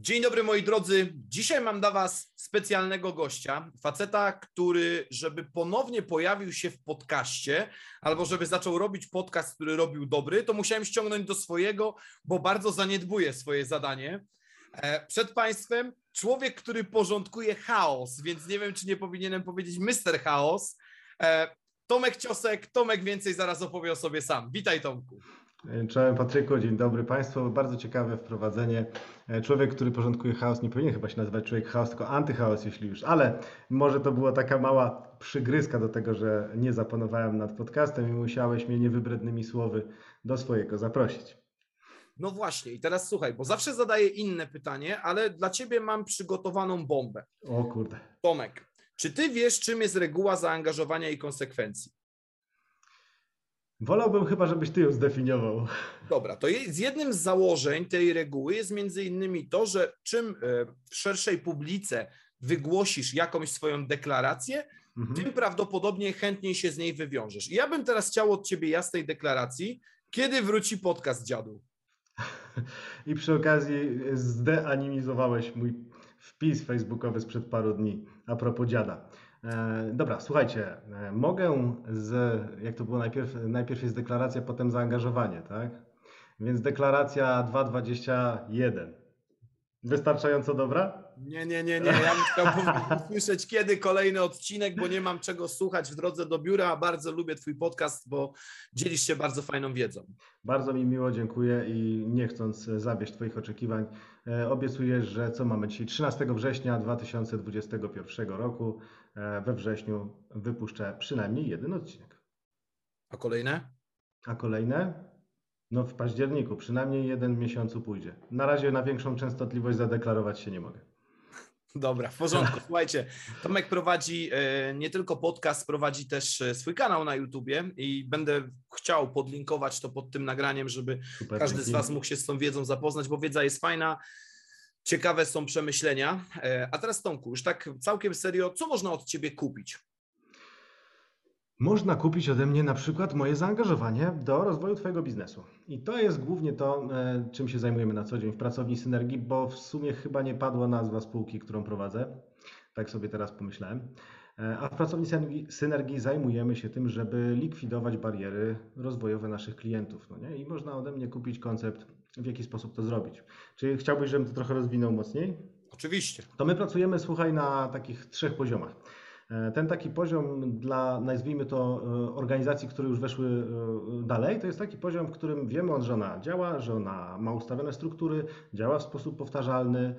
Dzień dobry moi drodzy. Dzisiaj mam dla Was specjalnego gościa, faceta, który, żeby ponownie pojawił się w podcaście, albo żeby zaczął robić podcast, który robił dobry, to musiałem ściągnąć do swojego, bo bardzo zaniedbuje swoje zadanie. E, przed Państwem człowiek, który porządkuje chaos, więc nie wiem, czy nie powinienem powiedzieć Mr. Chaos. E, Tomek Ciosek, Tomek więcej zaraz opowie o sobie sam. Witaj Tomku. Czołem Patryku, dzień dobry Państwu. Bardzo ciekawe wprowadzenie. E, człowiek, który porządkuje chaos, nie powinien chyba się nazywać człowiek chaos, tylko antychaos, jeśli już, ale może to była taka mała przygryzka do tego, że nie zapanowałem nad podcastem i musiałeś mnie niewybrednymi słowy do swojego zaprosić. No właśnie, i teraz słuchaj, bo zawsze zadaję inne pytanie, ale dla ciebie mam przygotowaną bombę. O kurde. Tomek, czy ty wiesz, czym jest reguła zaangażowania i konsekwencji? Wolałbym chyba, żebyś ty ją zdefiniował. Dobra, to z jednym z założeń tej reguły jest między innymi to, że czym e, w szerszej publice wygłosisz jakąś swoją deklarację, mhm. tym prawdopodobnie chętniej się z niej wywiążesz. I ja bym teraz chciał od ciebie jasnej deklaracji, kiedy wróci podcast dziadu. I przy okazji zdeanimizowałeś mój wpis facebookowy sprzed paru dni a propos dziada. E, dobra, słuchajcie, e, mogę z, jak to było najpierw, najpierw jest deklaracja, potem zaangażowanie, tak? Więc deklaracja 2.21. Wystarczająco dobra? Nie, nie, nie, nie. Ja bym chciał usłyszeć, kiedy kolejny odcinek, bo nie mam czego słuchać w drodze do biura. Bardzo lubię Twój podcast, bo dzielisz się bardzo fajną wiedzą. Bardzo mi miło, dziękuję i nie chcąc zawieść Twoich oczekiwań, e, obiecuję, że co mamy dzisiaj? 13 września 2021 roku e, we wrześniu wypuszczę przynajmniej jeden odcinek. A kolejne? A kolejne? No w październiku, przynajmniej jeden miesiącu pójdzie. Na razie na większą częstotliwość zadeklarować się nie mogę. Dobra, w porządku. Słuchajcie, Tomek prowadzi e, nie tylko podcast, prowadzi też e, swój kanał na YouTubie i będę chciał podlinkować to pod tym nagraniem, żeby Super, każdy dzięki. z Was mógł się z tą wiedzą zapoznać, bo wiedza jest fajna. Ciekawe są przemyślenia. E, a teraz Tomku, już tak całkiem serio, co można od Ciebie kupić? Można kupić ode mnie na przykład moje zaangażowanie do rozwoju Twojego biznesu. I to jest głównie to, e, czym się zajmujemy na co dzień w pracowni Synergii, bo w sumie chyba nie padła nazwa spółki, którą prowadzę. Tak sobie teraz pomyślałem. E, a w pracowni Synergii zajmujemy się tym, żeby likwidować bariery rozwojowe naszych klientów. No nie? I można ode mnie kupić koncept, w jaki sposób to zrobić. Czy chciałbyś, żebym to trochę rozwinął mocniej? Oczywiście. To my pracujemy, słuchaj, na takich trzech poziomach. E, ten taki poziom dla, nazwijmy to, e, organizacji, które już weszły e, dalej, to jest taki poziom, w którym wiemy, że ona działa, że ona ma ustawione struktury, działa w sposób powtarzalny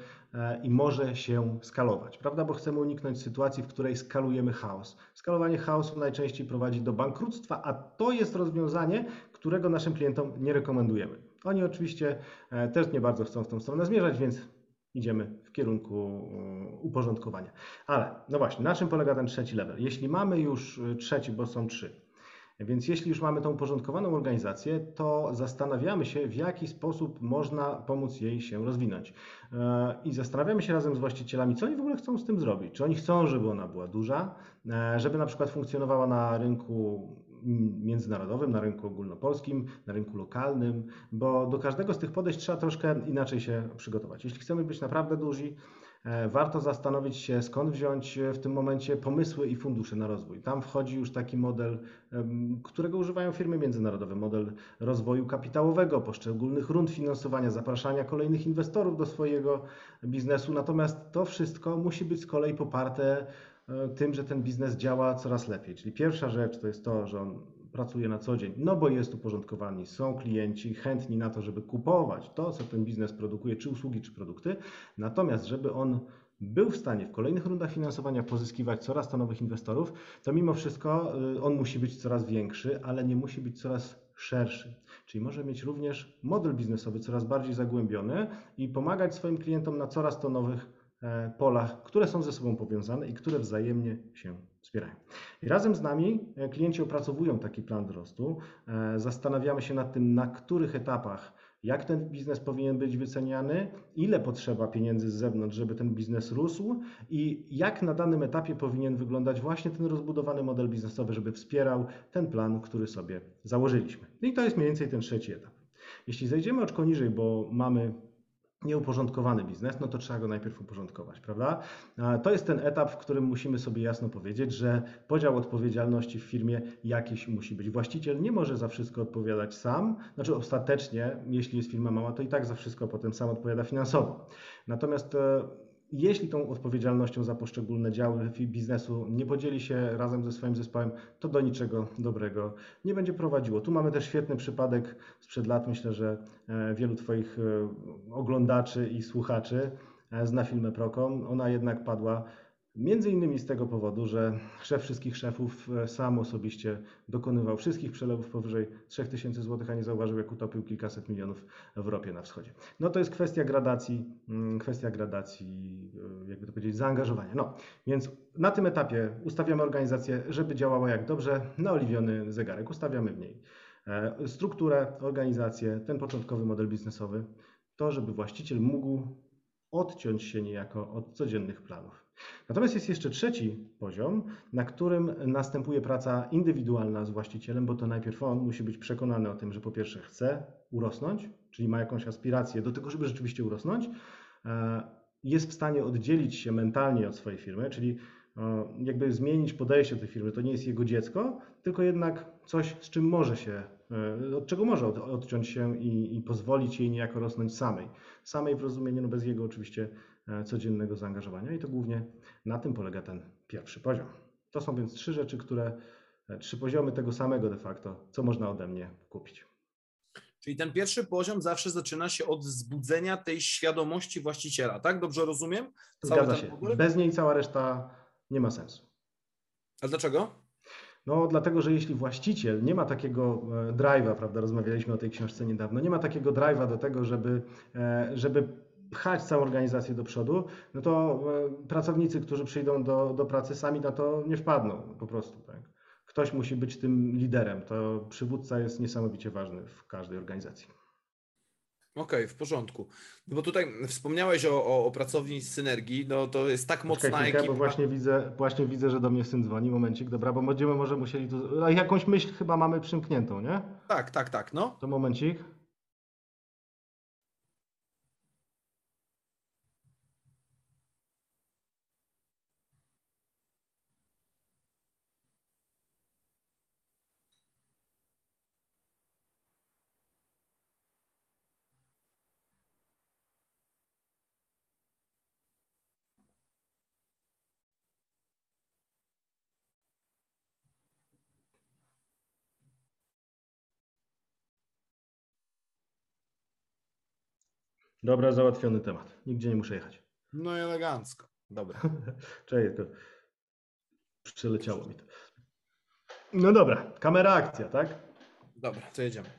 i może się skalować, prawda? Bo chcemy uniknąć sytuacji, w której skalujemy chaos. Skalowanie chaosu najczęściej prowadzi do bankructwa, a to jest rozwiązanie, którego naszym klientom nie rekomendujemy. Oni oczywiście też nie bardzo chcą w tą stronę zmierzać, więc idziemy w kierunku e, uporządkowania. Ale no właśnie, na czym polega ten trzeci level? Jeśli mamy już e, trzeci, bo są trzy, więc jeśli już mamy tą uporządkowaną organizację, to zastanawiamy się, w jaki sposób można pomóc jej się rozwinąć. E, I zastanawiamy się razem z właścicielami, co oni w ogóle chcą z tym zrobić. Czy oni chcą, żeby ona była duża, żeby na przykład funkcjonowała na rynku międzynarodowym, na rynku ogólnopolskim, na rynku lokalnym, bo do każdego z tych podejść trzeba troszkę inaczej się przygotować. Jeśli chcemy być naprawdę duzi, e, warto zastanowić się, skąd wziąć w tym momencie pomysły i fundusze na rozwój. Tam wchodzi już taki model, którego używają firmy międzynarodowe, model rozwoju kapitałowego, poszczególnych rund finansowania, zapraszania kolejnych inwestorów do swojego biznesu. Natomiast to wszystko musi być z kolei poparte E, tym, że ten biznes działa coraz lepiej. Czyli pierwsza rzecz to jest to, że on pracuje na co dzień, no bo jest uporządkowany, są klienci chętni na to, żeby kupować to, co ten biznes produkuje, czy usługi, czy produkty. Natomiast, żeby on był w stanie w kolejnych rundach finansowania pozyskiwać coraz to nowych inwestorów, to mimo wszystko e, on musi być coraz większy, ale nie musi być coraz szerszy. Czyli może mieć również model biznesowy coraz bardziej zagłębiony i pomagać swoim klientom na coraz to nowych E, polach, które są ze sobą powiązane i które wzajemnie się wspierają. I razem z nami e, klienci opracowują taki plan wzrostu. E, zastanawiamy się nad tym, na których etapach, jak ten biznes powinien być wyceniany, ile potrzeba pieniędzy z zewnątrz, żeby ten biznes rósł i jak na danym etapie powinien wyglądać właśnie ten rozbudowany model biznesowy, żeby wspierał ten plan, który sobie założyliśmy. I to jest mniej więcej ten trzeci etap. Jeśli zejdziemy oczko niżej, bo mamy nieuporządkowany biznes, no to trzeba go najpierw uporządkować, prawda? To jest ten etap, w którym musimy sobie jasno powiedzieć, że podział odpowiedzialności w firmie jakiś musi być. Właściciel nie może za wszystko odpowiadać sam, znaczy ostatecznie, jeśli jest firma mała, to i tak za wszystko potem sam odpowiada finansowo. Natomiast e, jeśli tą odpowiedzialnością za poszczególne działy biznesu nie podzieli się razem ze swoim zespołem, to do niczego dobrego nie będzie prowadziło. Tu mamy też świetny przypadek sprzed lat. Myślę, że e, wielu Twoich e, oglądaczy i słuchaczy e, zna filmę Procom. Ona jednak padła Między innymi z tego powodu, że szef wszystkich szefów e, sam osobiście dokonywał wszystkich przelewów powyżej 3000 zł, a nie zauważył, jak utopił kilkaset milionów w ropie na wschodzie. No to jest kwestia gradacji, mm, kwestia gradacji, e, jakby to powiedzieć, zaangażowania. No, więc na tym etapie ustawiamy organizację, żeby działała jak dobrze naoliwiony zegarek. Ustawiamy w niej e, strukturę, organizację, ten początkowy model biznesowy, to żeby właściciel mógł odciąć się niejako od codziennych planów. Natomiast jest jeszcze trzeci poziom, na którym następuje praca indywidualna z właścicielem, bo to najpierw on musi być przekonany o tym, że po pierwsze chce urosnąć, czyli ma jakąś aspirację do tego, żeby rzeczywiście urosnąć, e, jest w stanie oddzielić się mentalnie od swojej firmy, czyli e, jakby zmienić podejście do tej firmy. To nie jest jego dziecko, tylko jednak coś, z czym może się, e, od czego może odciąć się i, i pozwolić jej niejako rosnąć samej. Samej w rozumieniu, no bez jego oczywiście codziennego zaangażowania i to głównie na tym polega ten pierwszy poziom. To są więc trzy rzeczy, które, e, trzy poziomy tego samego de facto, co można ode mnie kupić. Czyli ten pierwszy poziom zawsze zaczyna się od wzbudzenia tej świadomości właściciela, tak? Dobrze rozumiem? Cały Zgadza się. Bez niej cała reszta nie ma sensu. A dlaczego? No, dlatego, że jeśli właściciel nie ma takiego e, drive'a, prawda, rozmawialiśmy o tej książce niedawno, nie ma takiego drive'a do tego, żeby, żeby pchać całą organizację do przodu, no to e, pracownicy, którzy przyjdą do, do pracy, sami na to nie wpadną po prostu. Tak? Ktoś musi być tym liderem. To przywódca jest niesamowicie ważny w każdej organizacji. Okej, okay, w porządku. No bo tutaj wspomniałeś o, o, o pracowni synergii, no to jest tak mocna Czekaj, ekipa. bo właśnie widzę, właśnie widzę, że do mnie syn dzwoni. Momencik, dobra, bo będziemy może musieli tu... Jakąś myśl chyba mamy przymkniętą, nie? Tak, tak, tak, no. To momencik. Dobra, załatwiony temat. Nigdzie nie muszę jechać. No i elegancko. Dobra. Cześć, to przeleciało mi to. No dobra, kamera akcja, tak? Dobra, to jedziemy.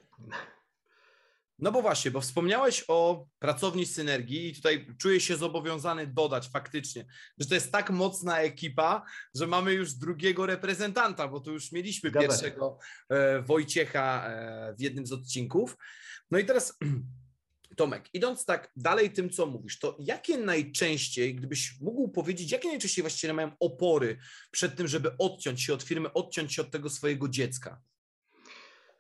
No bo właśnie, bo wspomniałeś o pracowni synergii i tutaj czuję się zobowiązany dodać faktycznie, że to jest tak mocna ekipa, że mamy już drugiego reprezentanta, bo tu już mieliśmy pierwszego e, Wojciecha e, w jednym z odcinków. No i teraz Tomek, idąc tak dalej tym, co mówisz, to jakie najczęściej, gdybyś mógł powiedzieć, jakie najczęściej właściwie mają opory przed tym, żeby odciąć się od firmy, odciąć się od tego swojego dziecka?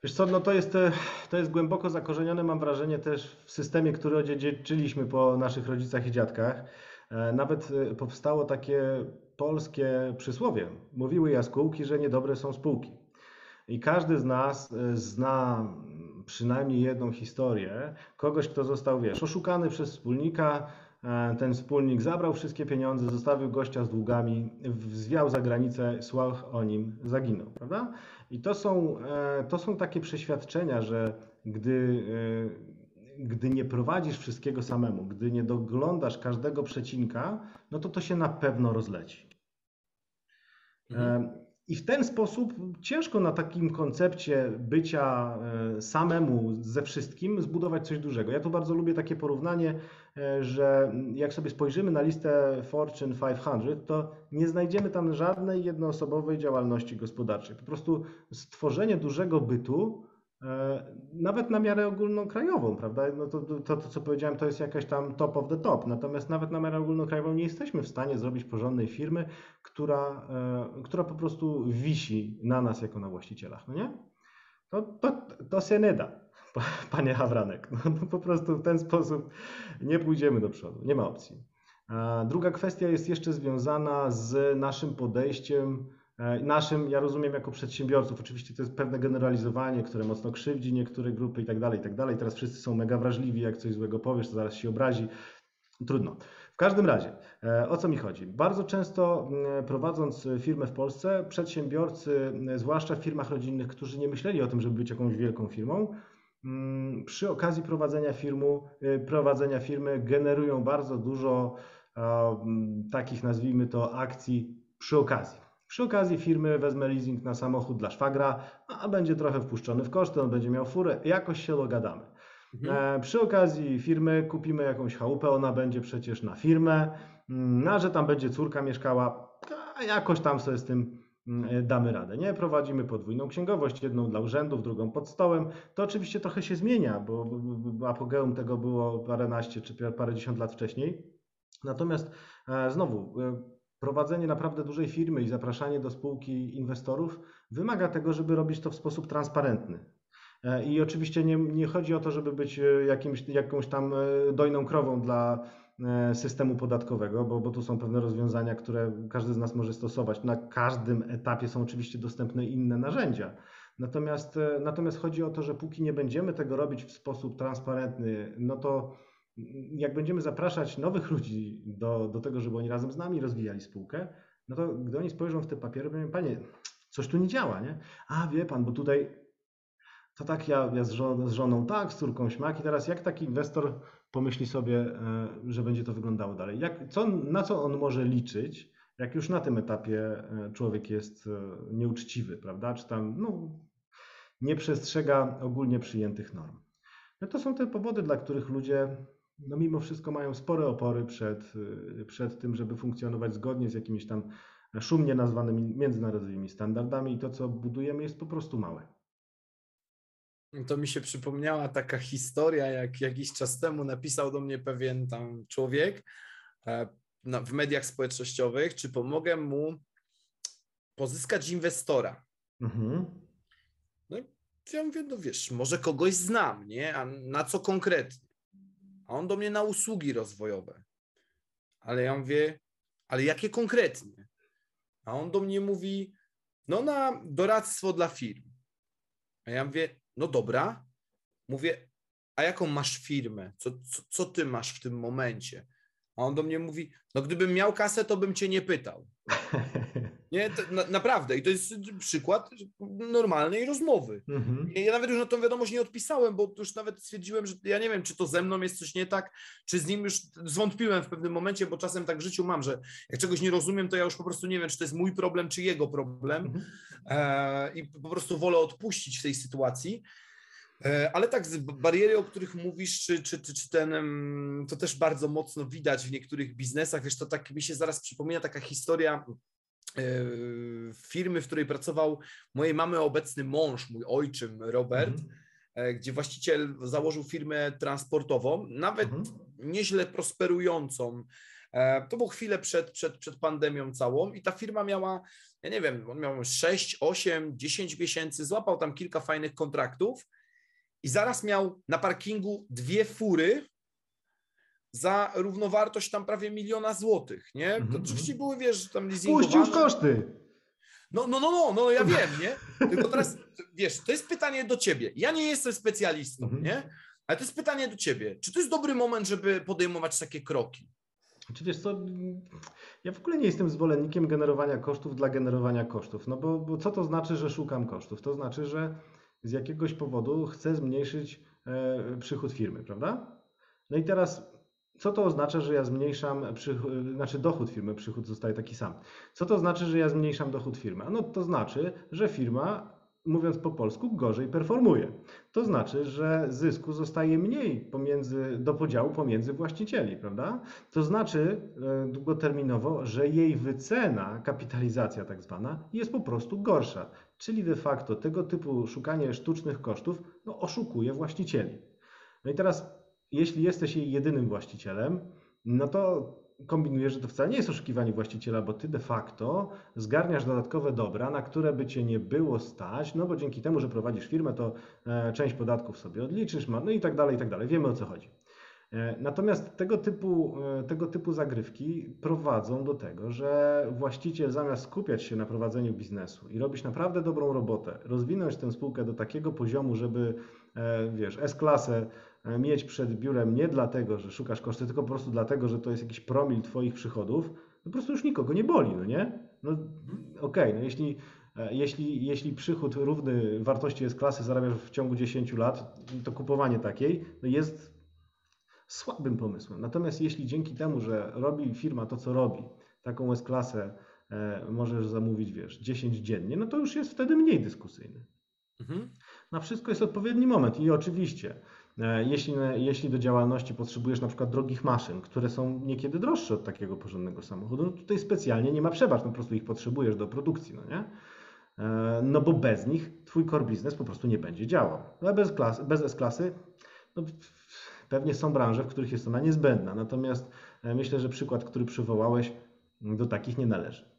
Wiesz co, no to jest, e, to jest głęboko zakorzenione, mam wrażenie, też w systemie, który odziedziczyliśmy po naszych rodzicach i dziadkach. E, nawet e, powstało takie polskie przysłowie. Mówiły jaskółki, że niedobre są spółki. I każdy z nas zna przynajmniej jedną historię kogoś, kto został, wiesz, oszukany przez wspólnika, e, ten wspólnik zabrał wszystkie pieniądze, zostawił gościa z długami, zwiał za granicę, słuch o nim zaginął, prawda? I to są, e, to są takie przeświadczenia, że gdy, e, gdy nie prowadzisz wszystkiego samemu, gdy nie doglądasz każdego przecinka, no to to się na pewno rozleci. Mhm. I w ten sposób ciężko na takim koncepcie bycia e, samemu ze wszystkim zbudować coś dużego. Ja tu bardzo lubię takie porównanie, e, że jak sobie spojrzymy na listę Fortune 500, to nie znajdziemy tam żadnej jednoosobowej działalności gospodarczej. Po prostu stworzenie dużego bytu nawet na miarę ogólnokrajową, prawda? No to, to, to, co powiedziałem, to jest jakaś tam top of the top. Natomiast nawet na miarę ogólnokrajową nie jesteśmy w stanie zrobić porządnej firmy, która, e, która po prostu wisi na nas jako na właścicielach, no nie? To, to, to się nie da. panie Hawranek. No, no po prostu w ten sposób nie pójdziemy do przodu, nie ma opcji. Druga kwestia jest jeszcze związana z naszym podejściem, e, naszym, ja rozumiem jako przedsiębiorców, oczywiście to jest pewne generalizowanie, które mocno krzywdzi niektóre grupy i tak dalej, i tak dalej. Teraz wszyscy są mega wrażliwi, jak coś złego powiesz, to zaraz się obrazi. Trudno. W każdym razie, e, o co mi chodzi? Bardzo często prowadząc firmę w Polsce, przedsiębiorcy, zwłaszcza w firmach rodzinnych, którzy nie myśleli o tym, żeby być jakąś wielką firmą, przy okazji prowadzenia, firmu, e, prowadzenia firmy generują bardzo dużo takich, nazwijmy to, akcji przy okazji. Przy okazji firmy wezmę leasing na samochód dla szwagra, a będzie trochę wpuszczony w koszty, on będzie miał furę, jakoś się dogadamy. Mhm. E, przy okazji firmy kupimy jakąś chałupę, ona będzie przecież na firmę, mm, na że tam będzie córka mieszkała, a jakoś tam sobie z tym mm, e, damy radę. Nie prowadzimy podwójną księgowość, jedną dla urzędów, drugą pod stołem. To oczywiście trochę się zmienia, bo, bo apogeum tego było paręnaście czy parędziesiąt lat wcześniej. Natomiast e, znowu, prowadzenie naprawdę dużej firmy i zapraszanie do spółki inwestorów wymaga tego, żeby robić to w sposób transparentny. E, I oczywiście nie, nie chodzi o to, żeby być e, jakimś, jakąś tam e, dojną krową dla systemu podatkowego, bo, bo tu są pewne rozwiązania, które każdy z nas może stosować. Na każdym etapie są oczywiście dostępne inne narzędzia. Natomiast, natomiast chodzi o to, że póki nie będziemy tego robić w sposób transparentny, no to jak będziemy zapraszać nowych ludzi do, do tego, żeby oni razem z nami rozwijali spółkę, no to gdy oni spojrzą w te papiery, powiem, panie, coś tu nie działa, nie? A wie pan, bo tutaj to tak ja, ja z, żoną, z żoną tak, z córką śmak i teraz jak taki inwestor pomyśli sobie, e, że będzie to wyglądało dalej? Jak, co, na co on może liczyć, jak już na tym etapie e, człowiek jest e, nieuczciwy, prawda? Czy tam no, nie przestrzega ogólnie przyjętych norm? No to są te powody, dla których ludzie no mimo wszystko mają spore opory przed, przed tym, żeby funkcjonować zgodnie z jakimiś tam szumnie nazwanymi międzynarodowymi standardami i to, co budujemy, jest po prostu małe. To mi się przypomniała taka historia, jak jakiś czas temu napisał do mnie pewien tam człowiek e, w mediach społecznościowych, czy pomogę mu pozyskać inwestora. Mhm. No i ja mówię, no wiesz, może kogoś znam, nie? A na co konkretnie? A on do mnie na usługi rozwojowe. Ale ja mówię, ale jakie konkretnie? A on do mnie mówi, no na doradztwo dla firm. A ja mówię, no dobra. Mówię, a jaką masz firmę? Co, co, co ty masz w tym momencie? A on do mnie mówi, no gdybym miał kasę, to bym cię nie pytał. Nie, to, na, naprawdę. I to jest przykład normalnej rozmowy. Mhm. Ja nawet już na tą wiadomość nie odpisałem, bo już nawet stwierdziłem, że ja nie wiem, czy to ze mną jest coś nie tak, czy z nim już zwątpiłem w pewnym momencie, bo czasem tak w życiu mam, że jak czegoś nie rozumiem, to ja już po prostu nie wiem, czy to jest mój problem, czy jego problem. Mhm. E, I po prostu wolę odpuścić w tej sytuacji. E, ale tak, z bariery, o których mówisz, czy, czy, czy ten, to też bardzo mocno widać w niektórych biznesach. Wiesz, to tak mi się zaraz przypomina taka historia firmy, w której pracował mojej mamy obecny mąż, mój ojczym Robert, mhm. gdzie właściciel założył firmę transportową, nawet mhm. nieźle prosperującą. To było chwilę przed, przed, przed pandemią całą i ta firma miała, ja nie wiem, on miał 6, 8, 10 miesięcy, złapał tam kilka fajnych kontraktów i zaraz miał na parkingu dwie fury za równowartość tam prawie miliona złotych, nie? To mhm, oczywiście mhm. były, wiesz, tam leasingowane. Puścił koszty. No, no, no, no, no, ja wiem, nie? Tylko teraz, wiesz, to jest pytanie do ciebie. Ja nie jestem specjalistą, mhm. nie? Ale to jest pytanie do ciebie. Czy to jest dobry moment, żeby podejmować takie kroki? Czy wiesz co, ja w ogóle nie jestem zwolennikiem generowania kosztów dla generowania kosztów, no bo, bo co to znaczy, że szukam kosztów? To znaczy, że z jakiegoś powodu chce zmniejszyć e, przychód firmy, prawda? No i teraz, co to oznacza, że ja zmniejszam, znaczy dochód firmy, przychód zostaje taki sam. Co to znaczy, że ja zmniejszam dochód firmy? No to znaczy, że firma mówiąc po polsku, gorzej performuje. To znaczy, że zysku zostaje mniej pomiędzy, do podziału pomiędzy właścicieli, prawda? To znaczy e, długoterminowo, że jej wycena, kapitalizacja tak zwana, jest po prostu gorsza. Czyli de facto tego typu szukanie sztucznych kosztów no, oszukuje właścicieli. No i teraz, jeśli jesteś jej jedynym właścicielem, no to kombinujesz, że to wcale nie jest oszukiwanie właściciela, bo ty de facto zgarniasz dodatkowe dobra, na które by cię nie było stać, no bo dzięki temu, że prowadzisz firmę, to e, część podatków sobie odliczysz, no i tak dalej, i tak dalej. Wiemy o co chodzi. E, natomiast tego typu, e, tego typu zagrywki prowadzą do tego, że właściciel zamiast skupiać się na prowadzeniu biznesu i robić naprawdę dobrą robotę, rozwinąć tę spółkę do takiego poziomu, żeby wiesz, S-klasę mieć przed biurem nie dlatego, że szukasz koszty, tylko po prostu dlatego, że to jest jakiś promil Twoich przychodów, no po prostu już nikogo nie boli, no nie? No okej, okay, no jeśli, e, jeśli, jeśli przychód równy wartości jest klasy zarabiasz w ciągu 10 lat, to kupowanie takiej no jest słabym pomysłem. Natomiast jeśli dzięki temu, że robi firma to, co robi, taką S-klasę e, możesz zamówić, wiesz, 10 dziennie, no to już jest wtedy mniej dyskusyjny. Mhm. Na wszystko jest odpowiedni moment i oczywiście jeśli, jeśli do działalności potrzebujesz na przykład drogich maszyn, które są niekiedy droższe od takiego porządnego samochodu, no tutaj specjalnie nie ma przebacz, no po prostu ich potrzebujesz do produkcji, no nie? E, no bo bez nich twój core business po prostu nie będzie działał. No, bez, klas, bez S-klasy no, pewnie są branże, w których jest ona niezbędna, natomiast e, myślę, że przykład, który przywołałeś, do takich nie należy.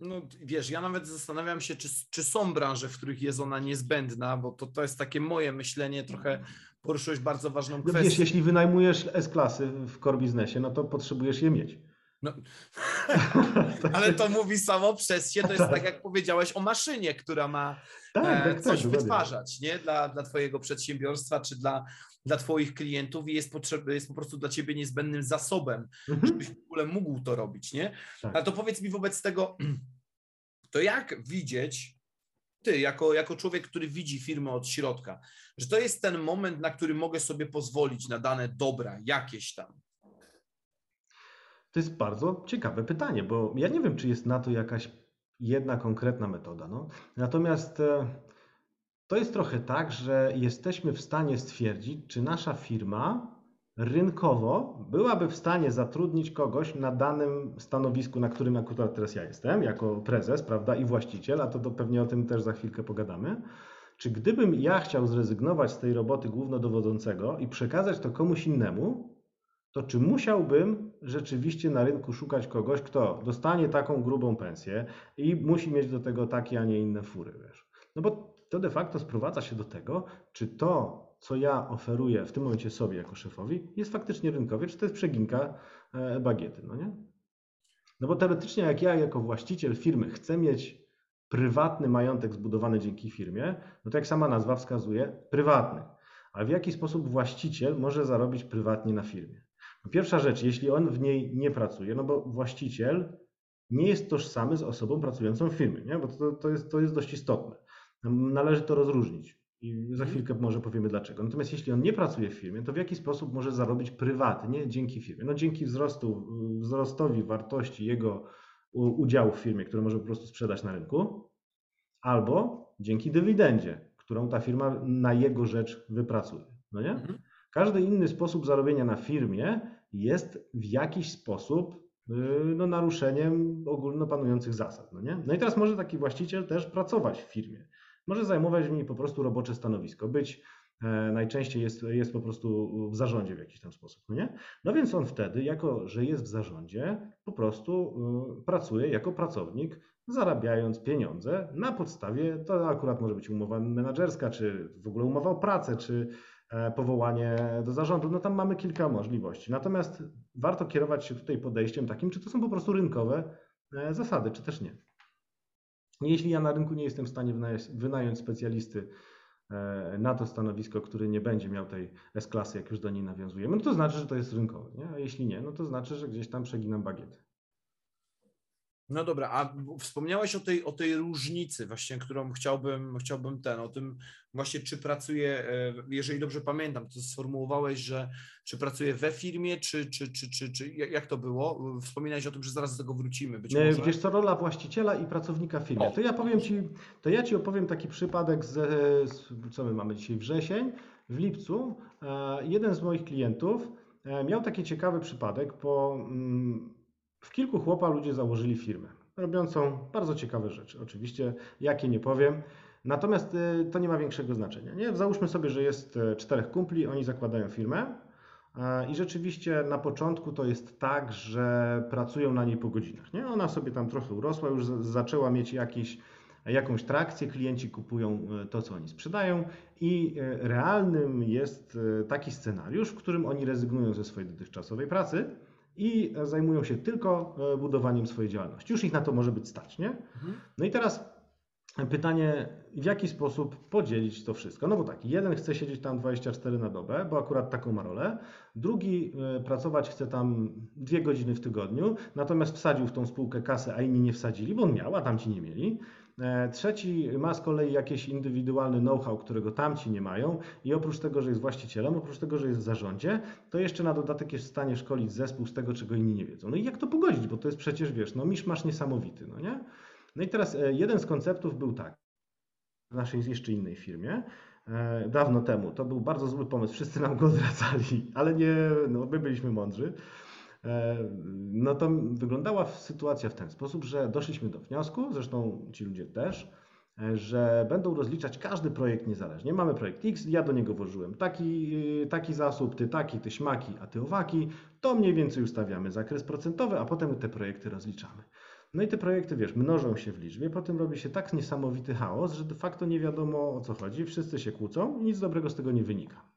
No wiesz, ja nawet zastanawiam się, czy, czy są branże, w których jest ona niezbędna, bo to, to jest takie moje myślenie, trochę poruszyłeś bardzo ważną no, kwestię. Wiesz, jeśli wynajmujesz S-klasy w core biznesie, no to potrzebujesz je mieć. No, ale to mówi samo przez się, to jest tak jak powiedziałeś o maszynie, która ma tak, tak, e, tak coś tak, wytwarzać nie? Dla, dla twojego przedsiębiorstwa czy dla, dla twoich klientów i jest, potrzebny, jest po prostu dla ciebie niezbędnym zasobem, mhm. żebyś w ogóle mógł to robić. Nie? Tak. Ale to powiedz mi wobec tego, to jak widzieć, ty, jako, jako człowiek, który widzi firmę od środka, że to jest ten moment, na który mogę sobie pozwolić na dane dobra, jakieś tam. To jest bardzo ciekawe pytanie, bo ja nie wiem, czy jest na to jakaś jedna konkretna metoda. No. Natomiast e, to jest trochę tak, że jesteśmy w stanie stwierdzić, czy nasza firma rynkowo byłaby w stanie zatrudnić kogoś na danym stanowisku, na którym akurat teraz ja jestem, jako prezes, prawda, i właściciel, a to, to pewnie o tym też za chwilkę pogadamy. Czy gdybym ja chciał zrezygnować z tej roboty głównodowodzącego i przekazać to komuś innemu, to czy musiałbym rzeczywiście na rynku szukać kogoś, kto dostanie taką grubą pensję i musi mieć do tego takie, a nie inne fury, wiesz? No bo to de facto sprowadza się do tego, czy to, co ja oferuję w tym momencie sobie jako szefowi, jest faktycznie rynkowe, czy to jest przeginka e, bagiety, no nie? No bo teoretycznie jak ja jako właściciel firmy chcę mieć prywatny majątek zbudowany dzięki firmie, no to jak sama nazwa wskazuje, prywatny. A w jaki sposób właściciel może zarobić prywatnie na firmie? No pierwsza rzecz, jeśli on w niej nie pracuje, no bo właściciel nie jest tożsamy z osobą pracującą w firmie, nie? bo to, to, jest, to jest dość istotne. Należy to rozróżnić i za mhm. chwilkę może powiemy dlaczego. Natomiast jeśli on nie pracuje w firmie, to w jaki sposób może zarobić prywatnie dzięki firmie? No dzięki wzrostu, wzrostowi wartości jego udziału w firmie, które może po prostu sprzedać na rynku, albo dzięki dywidendzie, którą ta firma na jego rzecz wypracuje. No nie? Mhm. Każdy inny sposób zarobienia na firmie jest w jakiś sposób y, no, naruszeniem ogólno panujących zasad. No, nie? no i teraz może taki właściciel też pracować w firmie. Może zajmować niej po prostu robocze stanowisko, być e, najczęściej jest, jest po prostu w zarządzie w jakiś tam sposób. No, nie? no więc on wtedy, jako że jest w zarządzie, po prostu y, pracuje jako pracownik, zarabiając pieniądze na podstawie, to akurat może być umowa menedżerska, czy w ogóle umowa o pracę, czy E, powołanie do zarządu, no tam mamy kilka możliwości. Natomiast warto kierować się tutaj podejściem takim, czy to są po prostu rynkowe e, zasady, czy też nie. Jeśli ja na rynku nie jestem w stanie wynająć specjalisty e, na to stanowisko, który nie będzie miał tej S-klasy, jak już do niej nawiązujemy, no to znaczy, że to jest rynkowe. Nie? A jeśli nie, no to znaczy, że gdzieś tam przeginam bagietę. No dobra, a wspomniałeś o tej, o tej różnicy właśnie, którą chciałbym, chciałbym ten, o tym właśnie czy pracuję, e, jeżeli dobrze pamiętam, to sformułowałeś, że czy pracuję we firmie, czy, czy, czy, czy, czy jak to było? Wspominałeś o tym, że zaraz do tego wrócimy. Być może. Wiesz co, rola właściciela i pracownika. O. To ja powiem Ci, to ja Ci opowiem taki przypadek z, z co my mamy dzisiaj, wrzesień, w lipcu. E, jeden z moich klientów e, miał taki ciekawy przypadek, bo mm, w kilku chłopa ludzie założyli firmę, robiącą bardzo ciekawe rzeczy. Oczywiście, jakie nie powiem. Natomiast y, to nie ma większego znaczenia. Nie? Załóżmy sobie, że jest e, czterech kumpli, oni zakładają firmę. I rzeczywiście na początku to jest tak, że pracują na niej po godzinach. Nie? Ona sobie tam trochę urosła, już zaczęła mieć jakiś, jakąś trakcję, klienci kupują e, to, co oni sprzedają i realnym jest taki scenariusz, w którym oni rezygnują ze swojej dotychczasowej pracy i zajmują się tylko budowaniem swojej działalności. Już ich na to może być stać, nie? Mhm. No i teraz pytanie, w jaki sposób podzielić to wszystko. No bo tak, jeden chce siedzieć tam 24 na dobę, bo akurat taką ma rolę, drugi e, pracować chce tam dwie godziny w tygodniu, natomiast wsadził w tą spółkę kasę, a inni nie wsadzili, bo on miał, a tamci nie mieli. E, trzeci ma z kolei jakiś indywidualny know-how, którego tamci nie mają i oprócz tego, że jest właścicielem, oprócz tego, że jest w zarządzie, to jeszcze na dodatek jest w stanie szkolić zespół z tego, czego inni nie wiedzą. No i jak to pogodzić, bo to jest przecież, wiesz, no misz masz niesamowity, no nie? No i teraz e, jeden z konceptów był tak, w naszej jeszcze innej firmie, e, dawno temu. To był bardzo zły pomysł, wszyscy nam go zwracali, ale nie, no, my byliśmy mądrzy. E, no to wyglądała sytuacja w ten sposób, że doszliśmy do wniosku, zresztą ci ludzie też, że będą rozliczać każdy projekt niezależnie. Mamy projekt X, ja do niego włożyłem taki, taki zasób, ty taki, ty śmaki, a ty owaki, to mniej więcej ustawiamy zakres procentowy, a potem te projekty rozliczamy. No i te projekty, wiesz, mnożą się w liczbie, potem robi się tak niesamowity chaos, że de facto nie wiadomo o co chodzi, wszyscy się kłócą i nic dobrego z tego nie wynika.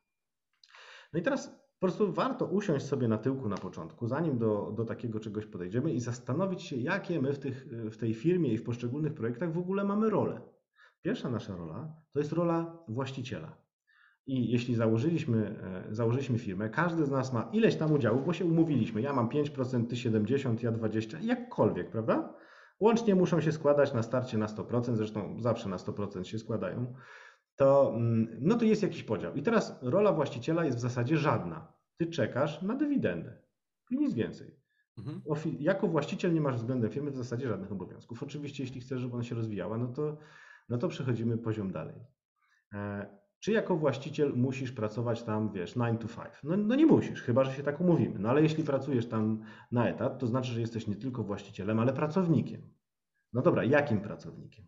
No i teraz po prostu warto usiąść sobie na tyłku na początku, zanim do, do takiego czegoś podejdziemy i zastanowić się, jakie my w, tych, w tej firmie i w poszczególnych projektach w ogóle mamy role. Pierwsza nasza rola to jest rola właściciela. I jeśli założyliśmy, e, założyliśmy firmę, każdy z nas ma ileś tam udziałów, bo się umówiliśmy. Ja mam 5%, ty 70%, ja 20%, jakkolwiek, prawda? Łącznie muszą się składać na starcie na 100%, zresztą zawsze na 100% się składają. To, mm, no to jest jakiś podział. I teraz rola właściciela jest w zasadzie żadna. Ty czekasz na dywidendę i nic więcej. Mhm. Jako właściciel nie masz względem firmy w zasadzie żadnych obowiązków. Oczywiście, jeśli chcesz, żeby ona się rozwijała, no to, no to przechodzimy poziom dalej. E, czy jako właściciel musisz pracować tam, wiesz, 9 to 5? No, no, nie musisz, chyba że się tak umówimy. No ale jeśli pracujesz tam na etat, to znaczy, że jesteś nie tylko właścicielem, ale pracownikiem. No dobra, jakim pracownikiem?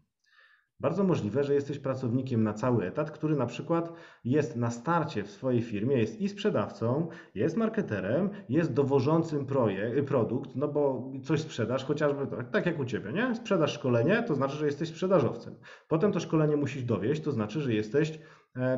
Bardzo możliwe, że jesteś pracownikiem na cały etat, który na przykład jest na starcie w swojej firmie, jest i sprzedawcą, jest marketerem, jest dowożącym projekt, produkt, no bo coś sprzedasz, chociażby tak, tak jak u Ciebie, nie? Sprzedasz szkolenie, to znaczy, że jesteś sprzedażowcem. Potem to szkolenie musisz dowieść, to znaczy, że jesteś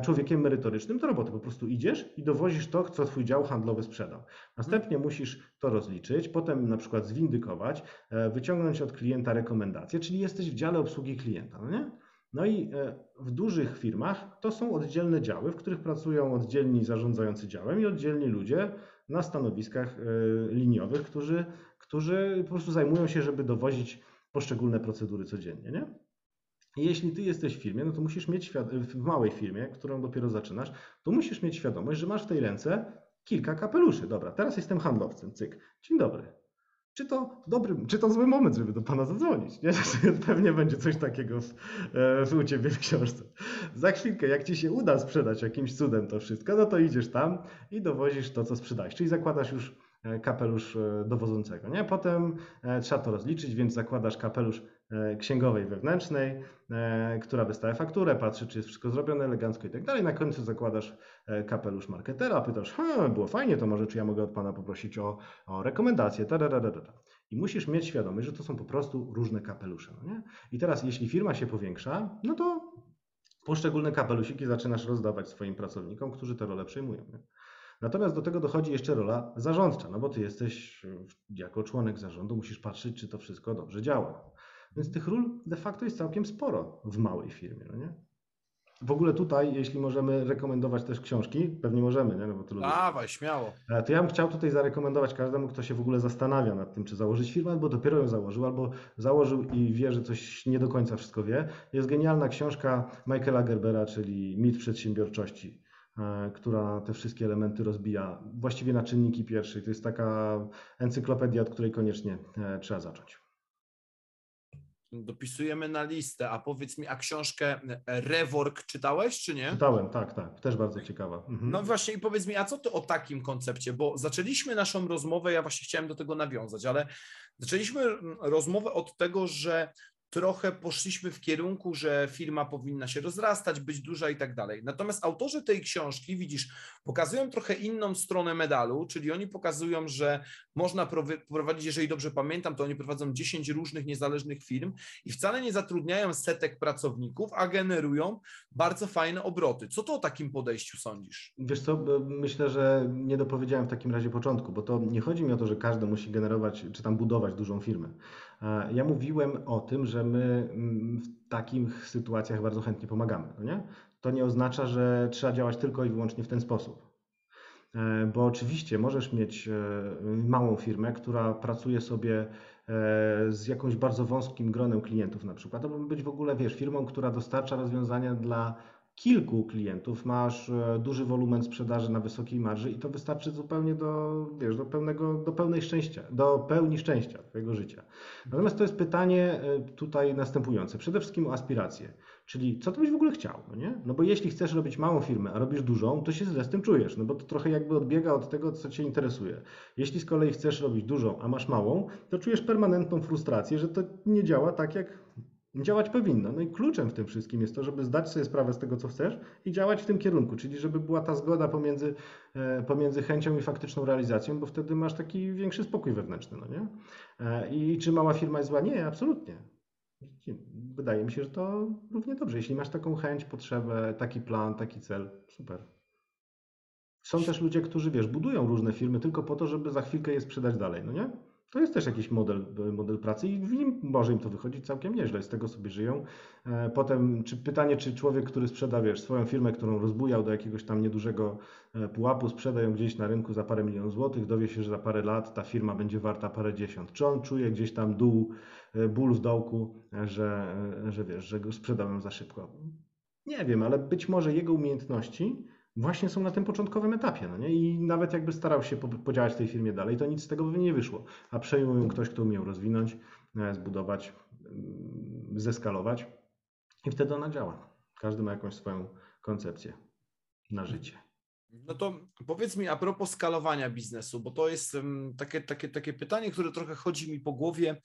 człowiekiem merytorycznym do roboty. Po prostu idziesz i dowozisz to, co twój dział handlowy sprzedał. Następnie musisz to rozliczyć, potem na przykład zwindykować, e, wyciągnąć od klienta rekomendacje, czyli jesteś w dziale obsługi klienta. No, nie? no i e, w dużych firmach to są oddzielne działy, w których pracują oddzielni zarządzający działem i oddzielni ludzie na stanowiskach liniowych, którzy, którzy po prostu zajmują się, żeby dowozić poszczególne procedury codziennie. Nie? Jeśli ty jesteś w firmie, no to musisz mieć w małej firmie, którą dopiero zaczynasz, to musisz mieć świadomość, że masz w tej ręce kilka kapeluszy. Dobra, teraz jestem handlowcem, cyk. Dzień dobry. Czy to dobry, czy to zły moment, żeby do pana zadzwonić? Nie? Pewnie będzie coś takiego w, e, w, u ciebie w książce. Za chwilkę, jak ci się uda sprzedać jakimś cudem to wszystko, no to idziesz tam i dowozisz to, co sprzedałeś. Czyli zakładasz już kapelusz e, dowodzącego. Nie? Potem trzeba to rozliczyć, więc zakładasz kapelusz E, księgowej wewnętrznej, e, która wystawia fakturę, patrzy, czy jest wszystko zrobione elegancko i tak dalej. Na końcu zakładasz e, kapelusz marketera, pytasz, było fajnie, to może czy ja mogę od Pana poprosić o, o rekomendację, I musisz mieć świadomość, że to są po prostu różne kapelusze. No nie? I teraz, jeśli firma się powiększa, no to poszczególne kapelusiki zaczynasz rozdawać swoim pracownikom, którzy te role przejmują. Nie? Natomiast do tego dochodzi jeszcze rola zarządcza, no bo ty jesteś jako członek zarządu, musisz patrzeć, czy to wszystko dobrze działa. Więc tych ról de facto jest całkiem sporo w małej firmie. No nie? W ogóle tutaj, jeśli możemy rekomendować też książki, pewnie możemy, nie? No bo to lubię. Dawaj, śmiało. E, to ja bym chciał tutaj zarekomendować każdemu, kto się w ogóle zastanawia nad tym, czy założyć firmę, albo dopiero ją założył, albo założył i wie, że coś nie do końca wszystko wie. Jest genialna książka Michaela Gerbera, czyli Mit przedsiębiorczości, e, która te wszystkie elementy rozbija właściwie na czynniki pierwsze. To jest taka encyklopedia, od której koniecznie e, trzeba zacząć dopisujemy na listę, a powiedz mi, a książkę e, Rework czytałeś, czy nie? Czytałem, tak, tak, też bardzo ciekawa. Mhm. No właśnie i powiedz mi, a co ty o takim koncepcie, bo zaczęliśmy naszą rozmowę, ja właśnie chciałem do tego nawiązać, ale zaczęliśmy rozmowę od tego, że trochę poszliśmy w kierunku, że firma powinna się rozrastać, być duża i tak dalej. Natomiast autorzy tej książki, widzisz, pokazują trochę inną stronę medalu, czyli oni pokazują, że można prowadzić, jeżeli dobrze pamiętam, to oni prowadzą 10 różnych niezależnych firm i wcale nie zatrudniają setek pracowników, a generują bardzo fajne obroty. Co to o takim podejściu sądzisz? Wiesz co, myślę, że nie dopowiedziałem w takim razie początku, bo to nie chodzi mi o to, że każdy musi generować czy tam budować dużą firmę. Ja mówiłem o tym, że my mm, w takich sytuacjach bardzo chętnie pomagamy. No nie? To nie oznacza, że trzeba działać tylko i wyłącznie w ten sposób. E, bo oczywiście możesz mieć e, małą firmę, która pracuje sobie e, z jakimś bardzo wąskim gronem klientów na przykład, albo być w ogóle, wiesz, firmą, która dostarcza rozwiązania dla kilku klientów, masz e, duży wolumen sprzedaży na wysokiej marży i to wystarczy zupełnie do, wiesz, do, pełnego, do pełnej szczęścia, do pełni szczęścia Twojego życia. Natomiast to jest pytanie e, tutaj następujące. Przede wszystkim o aspiracje, czyli co Ty byś w ogóle chciał, no nie? No bo jeśli chcesz robić małą firmę, a robisz dużą, to się źle z tym czujesz, no bo to trochę jakby odbiega od tego, co Cię interesuje. Jeśli z kolei chcesz robić dużą, a masz małą, to czujesz permanentną frustrację, że to nie działa tak, jak Działać powinno. No i kluczem w tym wszystkim jest to, żeby zdać sobie sprawę z tego, co chcesz i działać w tym kierunku, czyli żeby była ta zgoda pomiędzy, e, pomiędzy chęcią i faktyczną realizacją, bo wtedy masz taki większy spokój wewnętrzny, no nie? E, I czy mała firma jest zła? Nie, absolutnie. Wydaje mi się, że to równie dobrze. Jeśli masz taką chęć, potrzebę, taki plan, taki cel, super. Są też ludzie, którzy, wiesz, budują różne firmy tylko po to, żeby za chwilkę je sprzedać dalej, no nie? To jest też jakiś model, model pracy i w nim może im to wychodzić całkiem nieźle, z tego sobie żyją. E, potem czy pytanie, czy człowiek, który sprzeda wiesz, swoją firmę, którą rozbujał do jakiegoś tam niedużego e, pułapu, sprzeda ją gdzieś na rynku za parę milionów złotych, dowie się, że za parę lat ta firma będzie warta parę dziesiąt. Czy on czuje gdzieś tam dół, e, ból w dołku, że, że wiesz, że go sprzedał ją za szybko? Nie wiem, ale być może jego umiejętności właśnie są na tym początkowym etapie. No nie? I nawet jakby starał się podziałać tej firmie dalej, to nic z tego by nie wyszło. A przejął ją ktoś, kto umiał rozwinąć, e, zbudować, mm, zeskalować i wtedy ona działa. Każdy ma jakąś swoją koncepcję na życie. No to powiedz mi a propos skalowania biznesu, bo to jest takie, takie, takie pytanie, które trochę chodzi mi po głowie,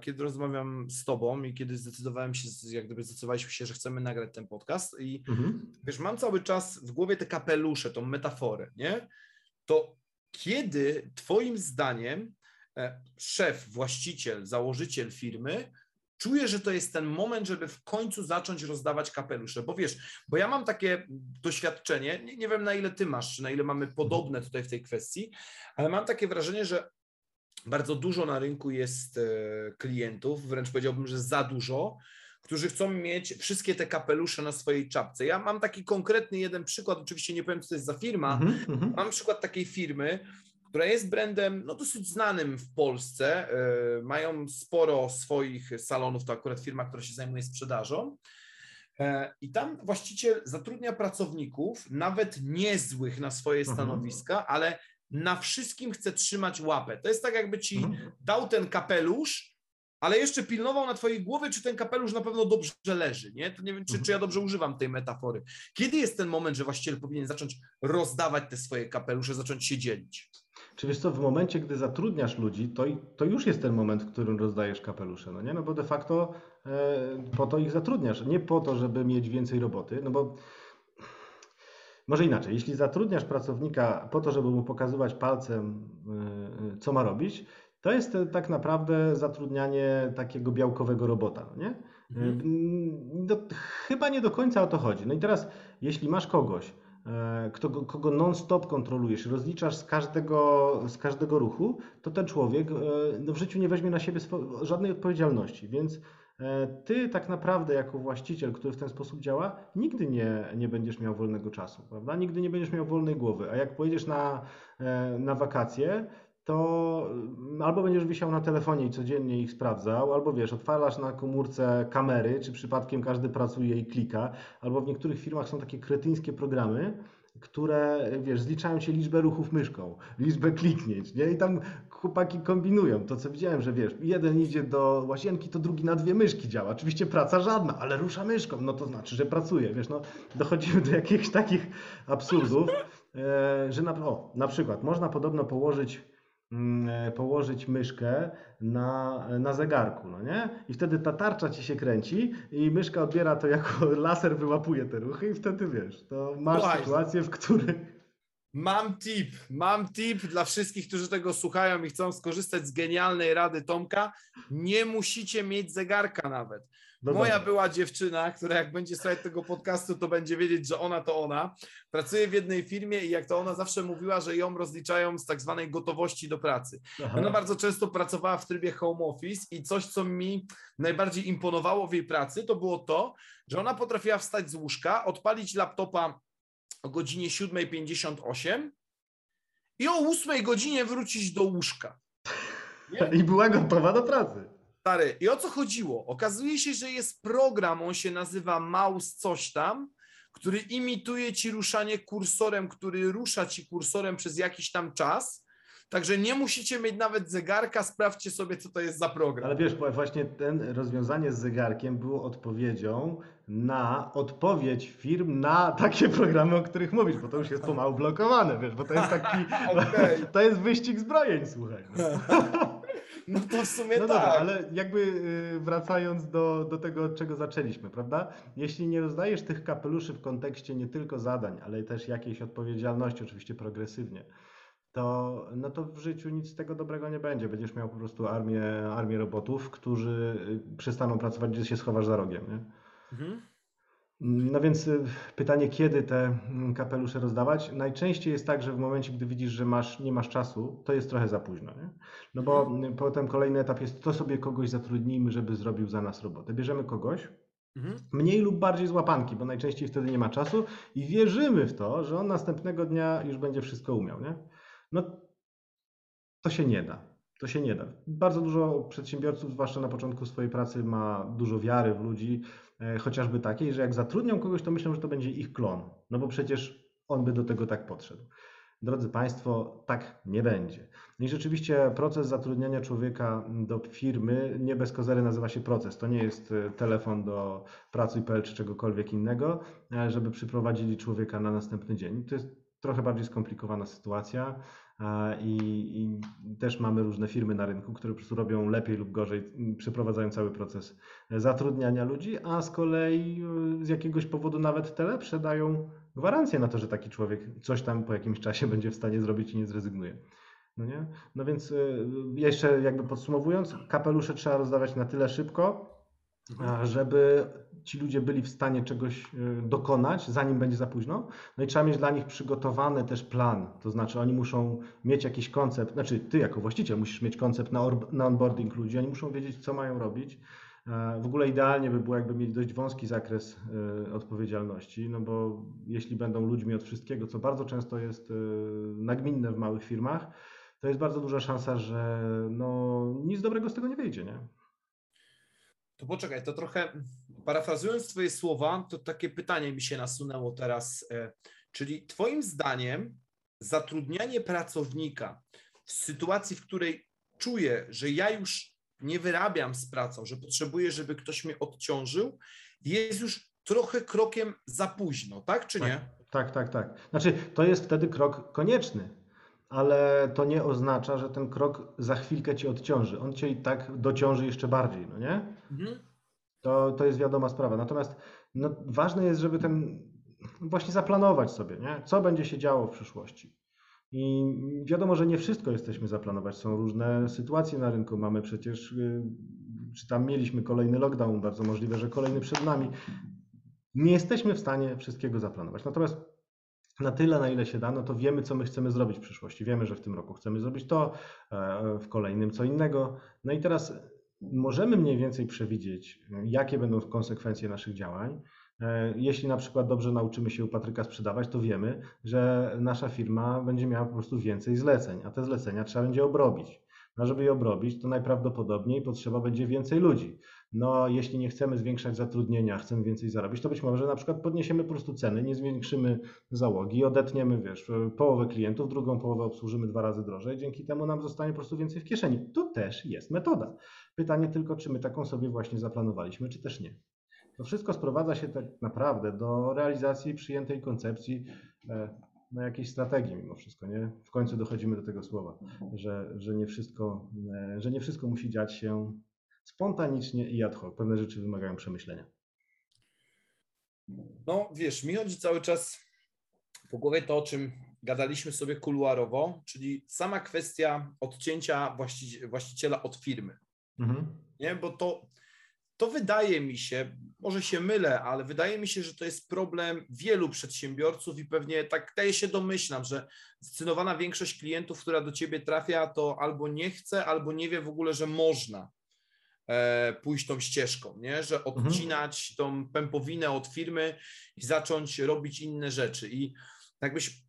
kiedy rozmawiam z Tobą i kiedy zdecydowałem się, jak gdyby zdecydowaliśmy się, że chcemy nagrać ten podcast i mhm. wiesz, mam cały czas w głowie te kapelusze, tą metaforę, nie? To kiedy Twoim zdaniem e, szef, właściciel, założyciel firmy czuję, że to jest ten moment, żeby w końcu zacząć rozdawać kapelusze, bo wiesz, bo ja mam takie doświadczenie, nie, nie wiem na ile ty masz, na ile mamy podobne tutaj w tej kwestii, ale mam takie wrażenie, że bardzo dużo na rynku jest e, klientów, wręcz powiedziałbym, że za dużo, którzy chcą mieć wszystkie te kapelusze na swojej czapce. Ja mam taki konkretny jeden przykład, oczywiście nie powiem, co to jest za firma. Mm -hmm. Mam przykład takiej firmy, która jest brandem no, dosyć znanym w Polsce. E, mają sporo swoich salonów, to akurat firma, która się zajmuje sprzedażą. E, I tam właściciel zatrudnia pracowników, nawet niezłych na swoje mhm. stanowiska, ale na wszystkim chce trzymać łapę. To jest tak, jakby ci mhm. dał ten kapelusz, ale jeszcze pilnował na twojej głowie, czy ten kapelusz na pewno dobrze leży, nie? To nie wiem, czy, czy ja dobrze używam tej metafory. Kiedy jest ten moment, że właściciel powinien zacząć rozdawać te swoje kapelusze, zacząć się dzielić? Czy wiesz co, w momencie, gdy zatrudniasz ludzi, to, to już jest ten moment, w którym rozdajesz kapelusze, no nie? No bo de facto e, po to ich zatrudniasz, nie po to, żeby mieć więcej roboty, no bo może inaczej, jeśli zatrudniasz pracownika po to, żeby mu pokazywać palcem, e, co ma robić, to jest tak naprawdę zatrudnianie takiego białkowego robota, no nie? Mhm. Do, chyba nie do końca o to chodzi. No i teraz, jeśli masz kogoś, kto, kogo non-stop kontrolujesz, rozliczasz z każdego, z każdego ruchu, to ten człowiek e, no, w życiu nie weźmie na siebie żadnej odpowiedzialności. Więc e, ty tak naprawdę jako właściciel, który w ten sposób działa, nigdy nie, nie będziesz miał wolnego czasu, prawda? Nigdy nie będziesz miał wolnej głowy. A jak pojedziesz na, na wakacje, to mm, albo będziesz wisiał na telefonie i codziennie ich sprawdzał, albo wiesz, odpalasz na komórce kamery, czy przypadkiem każdy pracuje i klika, albo w niektórych firmach są takie kretyńskie programy, które, wiesz, zliczają się liczbę ruchów myszką, liczbę kliknięć, nie? I tam chłopaki kombinują. To, co widziałem, że wiesz, jeden idzie do łazienki, to drugi na dwie myszki działa. Oczywiście praca żadna, ale rusza myszką, no to znaczy, że pracuje, wiesz, no dochodzimy do jakichś takich absurdów, e, że na, o, na przykład można podobno położyć położyć myszkę na, na zegarku, no nie? I wtedy ta tarcza ci się kręci i myszka odbiera to jako laser, wyłapuje te ruchy i wtedy wiesz, to masz Słuchaj. sytuację, w której Mam tip, mam tip dla wszystkich, którzy tego słuchają i chcą skorzystać z genialnej rady Tomka. Nie musicie mieć zegarka nawet. No Moja dobra. była dziewczyna, która jak będzie słuchać tego podcastu, to będzie wiedzieć, że ona to ona. Pracuje w jednej firmie i jak to ona zawsze mówiła, że ją rozliczają z tak zwanej gotowości do pracy. Aha. Ona bardzo często pracowała w trybie home office i coś, co mi najbardziej imponowało w jej pracy, to było to, że ona potrafiła wstać z łóżka, odpalić laptopa o godzinie 7.58 i o 8 godzinie wrócić do łóżka. I była gotowa do pracy. Stary, i o co chodziło? Okazuje się, że jest program, on się nazywa Mouse coś tam, który imituje ci ruszanie kursorem, który rusza ci kursorem przez jakiś tam czas. Także nie musicie mieć nawet zegarka, sprawdźcie sobie, co to jest za program. Ale wiesz, właśnie ten rozwiązanie z zegarkiem było odpowiedzią na odpowiedź firm na takie programy, o których mówisz, bo to już jest pomału blokowane, wiesz, bo to jest taki, Okej. to jest wyścig zbrojeń, słuchaj. No, to w sumie no tak. dobra, ale jakby y, wracając do, do tego, od czego zaczęliśmy, prawda? Jeśli nie rozdajesz tych kapeluszy w kontekście nie tylko zadań, ale też jakiejś odpowiedzialności, oczywiście progresywnie, to, no to w życiu nic z tego dobrego nie będzie. Będziesz miał po prostu armię, armię robotów, którzy y, przestaną pracować, gdzie się schowasz za rogiem. Nie? Mhm. No więc y, pytanie, kiedy te mm, kapelusze rozdawać? Najczęściej jest tak, że w momencie, gdy widzisz, że masz, nie masz czasu, to jest trochę za późno. Nie? No bo y, potem kolejny etap jest, to sobie kogoś zatrudnijmy, żeby zrobił za nas robotę. Bierzemy kogoś, Mhm. mniej lub bardziej z łapanki, bo najczęściej wtedy nie ma czasu i wierzymy w to, że on następnego dnia już będzie wszystko umiał. Nie? No to się nie da. To się nie da. Bardzo dużo przedsiębiorców, zwłaszcza na początku swojej pracy, ma dużo wiary w ludzi, e, chociażby takiej, że jak zatrudnią kogoś, to myślą, że to będzie ich klon. No bo przecież on by do tego tak podszedł. Drodzy Państwo, tak nie będzie. No I rzeczywiście proces zatrudniania człowieka do firmy nie bez kozery nazywa się proces. To nie jest e, telefon do pracuj.pl czy czegokolwiek innego, e, żeby przyprowadzili człowieka na następny dzień. To jest trochę bardziej skomplikowana sytuacja i, i też mamy różne firmy na rynku, które po prostu robią lepiej lub gorzej, przeprowadzają cały proces zatrudniania ludzi, a z kolei e, z jakiegoś powodu nawet te lepsze dają gwarancję na to, że taki człowiek coś tam po jakimś czasie będzie w stanie zrobić i nie zrezygnuje. No nie? No więc y, jeszcze jakby podsumowując, kapelusze trzeba rozdawać na tyle szybko, żeby ci ludzie byli w stanie czegoś y, dokonać, zanim będzie za późno. No i trzeba mieć dla nich przygotowany też plan. To znaczy oni muszą mieć jakiś koncept, znaczy ty jako właściciel musisz mieć koncept na, na onboarding ludzi, oni muszą wiedzieć, co mają robić. E, W ogóle idealnie by było, jakby mieli dość wąski zakres y, odpowiedzialności, no bo jeśli będą ludźmi od wszystkiego, co bardzo często jest nagminne w małych firmach, to jest bardzo duża szansa, że no, nic dobrego z tego nie wyjdzie, nie? To poczekaj, to trochę parafrazując Twoje słowa, to takie pytanie mi się nasunęło teraz. e, Czyli Twoim zdaniem zatrudnianie pracownika w sytuacji, w której czuję, że ja już nie wyrabiam z pracą, że potrzebuję, żeby ktoś mnie odciążył, jest już trochę krokiem za późno, tak czy nie? Tak, tak, tak. Znaczy, to jest wtedy krok konieczny, ale to nie oznacza, że ten krok za chwilkę cię odciąży. On cię i tak dociąży jeszcze bardziej, no nie? Mhm. To, to jest wiadoma sprawa. Natomiast no, ważne jest, żeby ten właśnie zaplanować sobie, nie? co będzie się działo w przyszłości. I wiadomo, że nie wszystko jesteśmy zaplanować. Są różne sytuacje na rynku. Mamy przecież, y, czy tam mieliśmy kolejny lockdown, bardzo możliwe, że kolejny przed nami. Nie jesteśmy w stanie wszystkiego zaplanować. Natomiast na tyle, na ile się da, no to wiemy, co my chcemy zrobić w przyszłości. Wiemy, że w tym roku chcemy zrobić to, e, w kolejnym co innego. No i teraz możemy mniej więcej przewidzieć, jakie będą konsekwencje naszych działań. E, Jeśli na przykład dobrze nauczymy się u Patryka sprzedawać, to wiemy, że nasza firma będzie miała po prostu więcej zleceń, a te zlecenia trzeba będzie obrobić. No, a żeby je obrobić, to najprawdopodobniej potrzeba będzie więcej ludzi. No, jeśli nie chcemy zwiększać zatrudnienia, chcemy więcej zarobić, to być może na przykład podniesiemy po prostu ceny, nie zwiększymy załogi, odetniemy, wiesz, połowę klientów, drugą połowę obsłużymy dwa razy drożej, dzięki temu nam zostanie po prostu więcej w kieszeni. To też jest metoda. Pytanie tylko, czy my taką sobie właśnie zaplanowaliśmy, czy też nie. To wszystko sprowadza się tak naprawdę do realizacji przyjętej koncepcji e, na jakiejś strategii mimo wszystko, nie? W końcu dochodzimy do tego słowa, że, że, nie, wszystko, e, że nie wszystko musi dziać się spontanicznie i ad hoc. Pewne rzeczy wymagają przemyślenia. No wiesz, mi chodzi cały czas po głowie to, o czym gadaliśmy sobie kuluarowo, czyli sama kwestia odcięcia właściciela od firmy. Mhm. Nie, bo to, to wydaje mi się, może się mylę, ale wydaje mi się, że to jest problem wielu przedsiębiorców i pewnie tak daje się domyślam, że zdecydowana większość klientów, która do ciebie trafia, to albo nie chce, albo nie wie w ogóle, że można e, pójść tą ścieżką, nie? że mhm. odcinać tą pępowinę od firmy i zacząć robić inne rzeczy. I jakbyś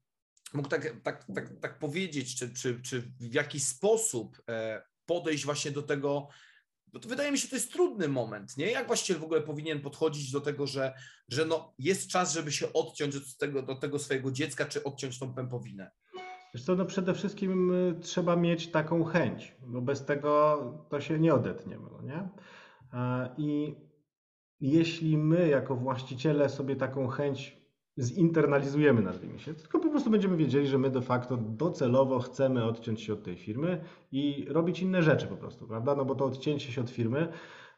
mógł tak, tak, tak, tak powiedzieć, czy, czy, czy w jaki sposób e, podejść właśnie do tego, bo to wydaje mi się, to jest trudny moment, nie? Jak właściciel w ogóle powinien podchodzić do tego, że, że no jest czas, żeby się odciąć od tego, do tego swojego dziecka, czy odciąć tą pępowinę? Wiesz co, no przede wszystkim y, trzeba mieć taką chęć, bo bez tego to się nie odetniemy, no nie? I jeśli my jako właściciele sobie taką chęć zinternalizujemy, nazwijmy się, tylko po prostu będziemy wiedzieli, że my de facto docelowo chcemy odciąć się od tej firmy i robić inne rzeczy po prostu, prawda? No bo to odcięcie się od firmy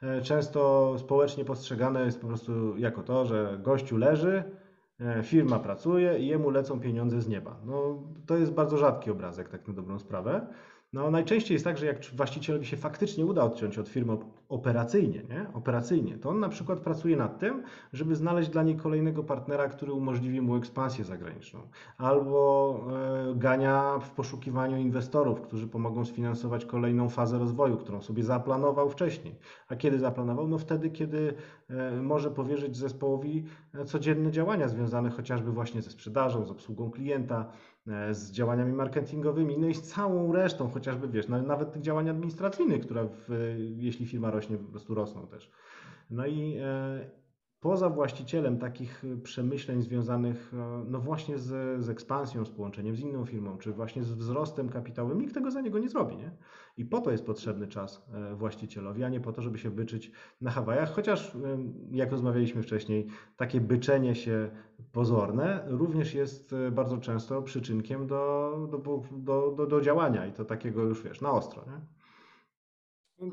e, często społecznie postrzegane jest po prostu jako to, że gościu leży, e, firma pracuje i jemu lecą pieniądze z nieba. No to jest bardzo rzadki obrazek, tak na dobrą sprawę. No, najczęściej jest tak, że jak właścicielowi się faktycznie uda odciąć od firmy operacyjnie, nie? operacyjnie, to on na przykład pracuje nad tym, żeby znaleźć dla niej kolejnego partnera, który umożliwi mu ekspansję zagraniczną, albo e, gania w poszukiwaniu inwestorów, którzy pomogą sfinansować kolejną fazę rozwoju, którą sobie zaplanował wcześniej. A kiedy zaplanował? No wtedy, kiedy e, może powierzyć zespołowi e, codzienne działania związane chociażby właśnie ze sprzedażą, z obsługą klienta, z działaniami marketingowymi, no i z całą resztą, chociażby wiesz, nawet tych działań administracyjnych, które w, jeśli firma rośnie, po prostu rosną też. No i e, poza właścicielem takich przemyśleń związanych e, no właśnie z, z ekspansją, z połączeniem z inną firmą, czy właśnie z wzrostem kapitałowym, nikt tego za niego nie zrobi. Nie? I po to jest potrzebny czas e, właścicielowi, a nie po to, żeby się byczyć na Hawajach, chociaż jak rozmawialiśmy wcześniej, takie byczenie się pozorne również jest e, bardzo często przyczynkiem do, do, do, do, do działania i to takiego już wiesz, na ostro. Nie?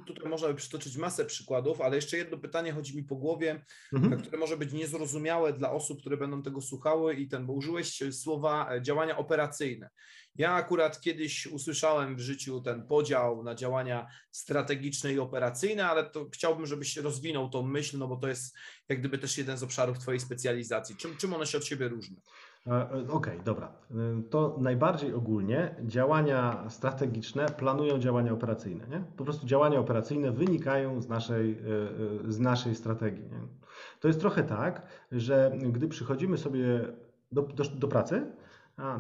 Tutaj można by przytoczyć masę przykładów, ale jeszcze jedno pytanie chodzi mi po głowie, mhm. które może być niezrozumiałe dla osób, które będą tego słuchały i ten, bo użyłeś słowa e, działania operacyjne. Ja akurat kiedyś usłyszałem w życiu ten podział na działania strategiczne i operacyjne, ale to chciałbym, żebyś rozwinął tą myśl, no bo to jest jak gdyby też jeden z obszarów Twojej specjalizacji. Czym, czym one się od siebie różnią? E, e, okej, okay, dobra. E, to najbardziej ogólnie działania strategiczne planują działania operacyjne. Nie? Po prostu działania operacyjne wynikają z naszej, z naszej strategii. Nie? To jest trochę tak, że gdy przychodzimy sobie do, do, do pracy,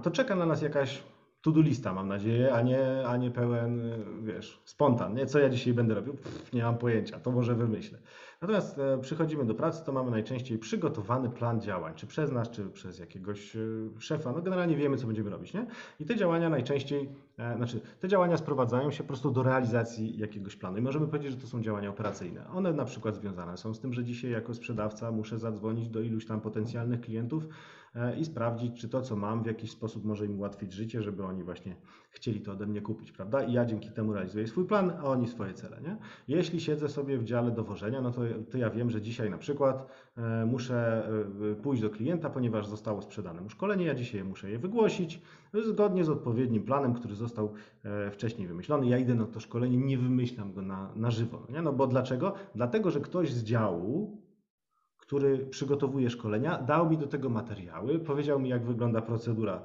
to czeka na nas jakaś to-do lista, mam nadzieję, a nie, a nie pełen, wiesz, spontan. Nie? Co ja dzisiaj będę robił? Pff, nie mam pojęcia, to może wymyślę. Natomiast e, przychodzimy do pracy, to mamy najczęściej przygotowany plan działań, czy przez nas, czy przez jakiegoś e, szefa. No generalnie wiemy, co będziemy robić, nie? I te działania najczęściej, znaczy te działania sprowadzają się po prostu do realizacji jakiegoś planu. I możemy powiedzieć, że to są działania operacyjne. One na przykład związane są z tym, że dzisiaj jako sprzedawca muszę zadzwonić do iluś tam potencjalnych klientów, i sprawdzić, czy to, co mam, w jakiś sposób może im ułatwić życie, żeby oni właśnie chcieli to ode mnie kupić, prawda? I ja dzięki temu realizuję swój plan, a oni swoje cele, nie? Jeśli siedzę sobie w dziale dowożenia, no to, to ja wiem, że dzisiaj na przykład e, muszę e, pójść do klienta, ponieważ zostało sprzedane mu szkolenie, ja dzisiaj muszę je wygłosić zgodnie z odpowiednim planem, który został e, wcześniej wymyślony. Ja idę na to szkolenie, nie wymyślam go na, na żywo, no nie? No bo dlaczego? Dlatego, że ktoś z działu który przygotowuje szkolenia, dał mi do tego materiały, powiedział mi, jak wygląda procedura e,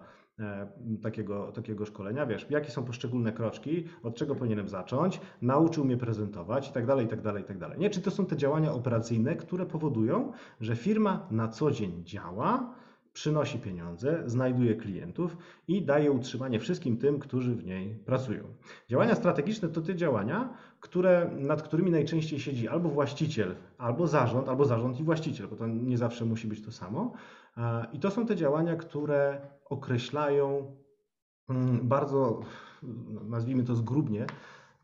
takiego, takiego szkolenia, wiesz, jakie są poszczególne kroczki, od czego powinienem zacząć, nauczył mnie prezentować i tak dalej, i tak dalej, i tak dalej. Nie, czy to są te działania operacyjne, które powodują, że firma na co dzień działa, przynosi pieniądze, znajduje klientów i daje utrzymanie wszystkim tym, którzy w niej pracują. Działania strategiczne to te działania, które, nad którymi najczęściej siedzi albo właściciel, albo zarząd, albo zarząd i właściciel, bo to nie zawsze musi być to samo. I to są te działania, które określają mm, bardzo, nazwijmy to zgrubnie,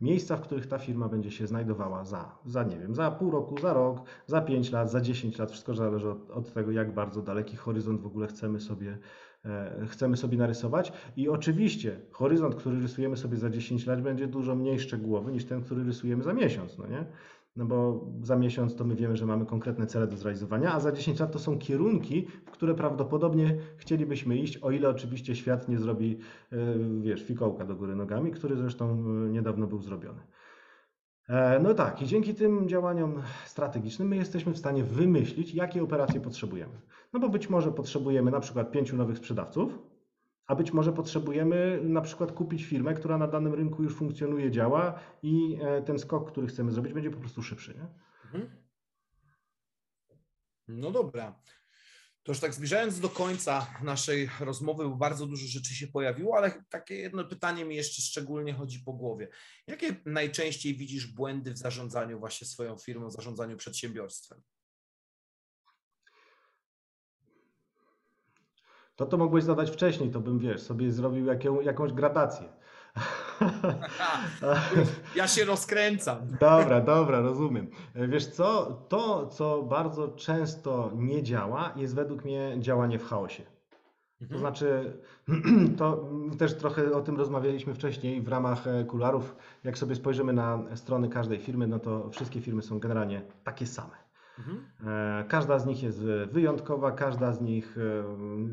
miejsca, w których ta firma będzie się znajdowała za, za nie wiem, za pół roku, za rok, za pięć lat, za dziesięć lat. Wszystko zależy od, od tego, jak bardzo daleki horyzont w ogóle chcemy sobie chcemy sobie narysować. I oczywiście horyzont, który rysujemy sobie za 10 lat, będzie dużo mniej szczegółowy niż ten, który rysujemy za miesiąc. No nie? No bo za miesiąc to my wiemy, że mamy konkretne cele do zrealizowania, a za 10 lat to są kierunki, w które prawdopodobnie chcielibyśmy iść, o ile oczywiście świat nie zrobi, e, wiesz, fikołka do góry nogami, który zresztą e, niedawno był zrobiony. E, no tak, i dzięki tym działaniom strategicznym my jesteśmy w stanie wymyślić, jakie operacje potrzebujemy. No bo być może potrzebujemy na przykład pięciu nowych sprzedawców, a być może potrzebujemy na przykład kupić firmę, która na danym rynku już funkcjonuje, działa i e, ten skok, który chcemy zrobić, będzie po prostu szybszy. Nie? Mhm. No dobra. To już tak zbliżając do końca naszej rozmowy, bo bardzo dużo rzeczy się pojawiło, ale takie jedno pytanie mi jeszcze szczególnie chodzi po głowie. Jakie najczęściej widzisz błędy w zarządzaniu właśnie swoją firmą, w zarządzaniu przedsiębiorstwem? To to mogłeś zadać wcześniej, to bym, wiesz, sobie zrobił jaką, jakąś gradację. Ja się rozkręcam. Dobra, dobra, rozumiem. Wiesz co, to co bardzo często nie działa jest według mnie działanie w chaosie. To mhm. znaczy, to też trochę o tym rozmawialiśmy wcześniej w ramach e, kularów. Jak sobie spojrzymy na strony każdej firmy, no to wszystkie firmy są generalnie takie same. Mhm. E, każda z nich jest wyjątkowa, każda z nich,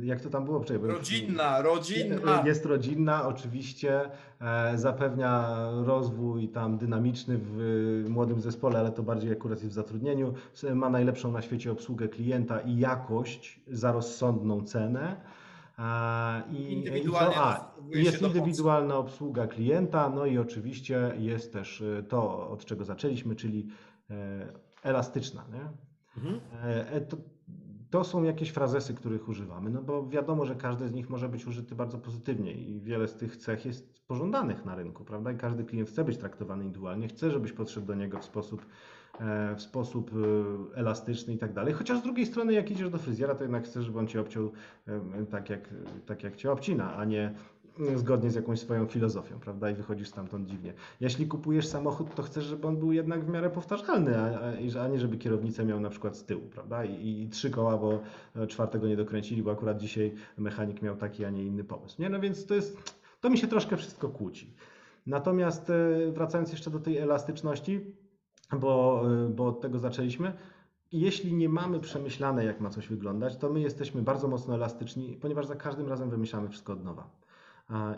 e, jak to tam było wczoraj? Rodzinna, rodzinna. Jest rodzinna, oczywiście, e, zapewnia rozwój tam dynamiczny w młodym zespole, ale to bardziej akurat jest w zatrudnieniu. Ma najlepszą na świecie obsługę klienta i jakość za rozsądną cenę. I, i, to, a, jest indywidualna obsługa klienta, no i oczywiście jest też to, od czego zaczęliśmy, czyli elastyczna. Nie? Mhm. E, e, to, to są jakieś frazesy, których używamy, no bo wiadomo, że każdy z nich może być użyty bardzo pozytywnie i wiele z tych cech jest pożądanych na rynku, prawda? I każdy klient chce być traktowany indywidualnie, chce, żebyś podszedł do niego w sposób, e, w sposób elastyczny i tak dalej. Chociaż z drugiej strony, jak idziesz do fryzjera, to jednak chcesz, żeby on cię obciął tak jak, tak jak cię obcina, a nie zgodnie z jakąś swoją filozofią, prawda? I wychodzisz stamtąd dziwnie. Jeśli kupujesz samochód, to chcesz, żeby on był jednak w miarę powtarzalny, a, a nie żeby kierownicę miał na przykład z tyłu, prawda? I, I, trzy koła, bo czwartego nie dokręcili, bo akurat dzisiaj mechanik miał taki, a nie inny pomysł. Nie, no więc to jest, to mi się troszkę wszystko kłóci. Natomiast e, wracając jeszcze do tej elastyczności, bo, e, bo od tego zaczęliśmy, jeśli nie mamy przemyślane, jak ma coś wyglądać, to my jesteśmy bardzo mocno elastyczni, ponieważ za każdym razem wymyślamy wszystko od nowa.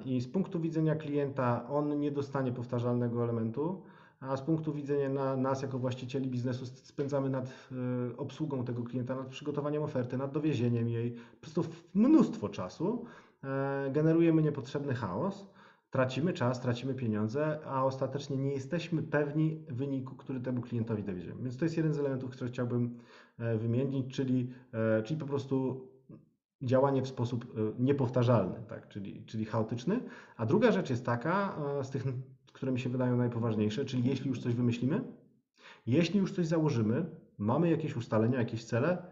I z punktu widzenia klienta on nie dostanie powtarzalnego elementu, a z punktu widzenia na, nas jako właścicieli biznesu spędzamy nad y, obsługą tego klienta, nad przygotowaniem oferty, nad dowiezieniem jej, po prostu mnóstwo czasu. E, generujemy niepotrzebny chaos, tracimy czas, tracimy pieniądze, a ostatecznie nie jesteśmy pewni wyniku, który temu klientowi dowieziemy. Więc to jest jeden z elementów, który chciałbym e, wymienić, czyli, e, czyli po prostu działanie w sposób e, niepowtarzalny, tak? czyli, czyli chaotyczny. A druga rzecz jest taka, e, z tych, które mi się wydają najpoważniejsze, czyli jeśli już coś wymyślimy, jeśli już coś założymy, mamy jakieś ustalenia, jakieś cele,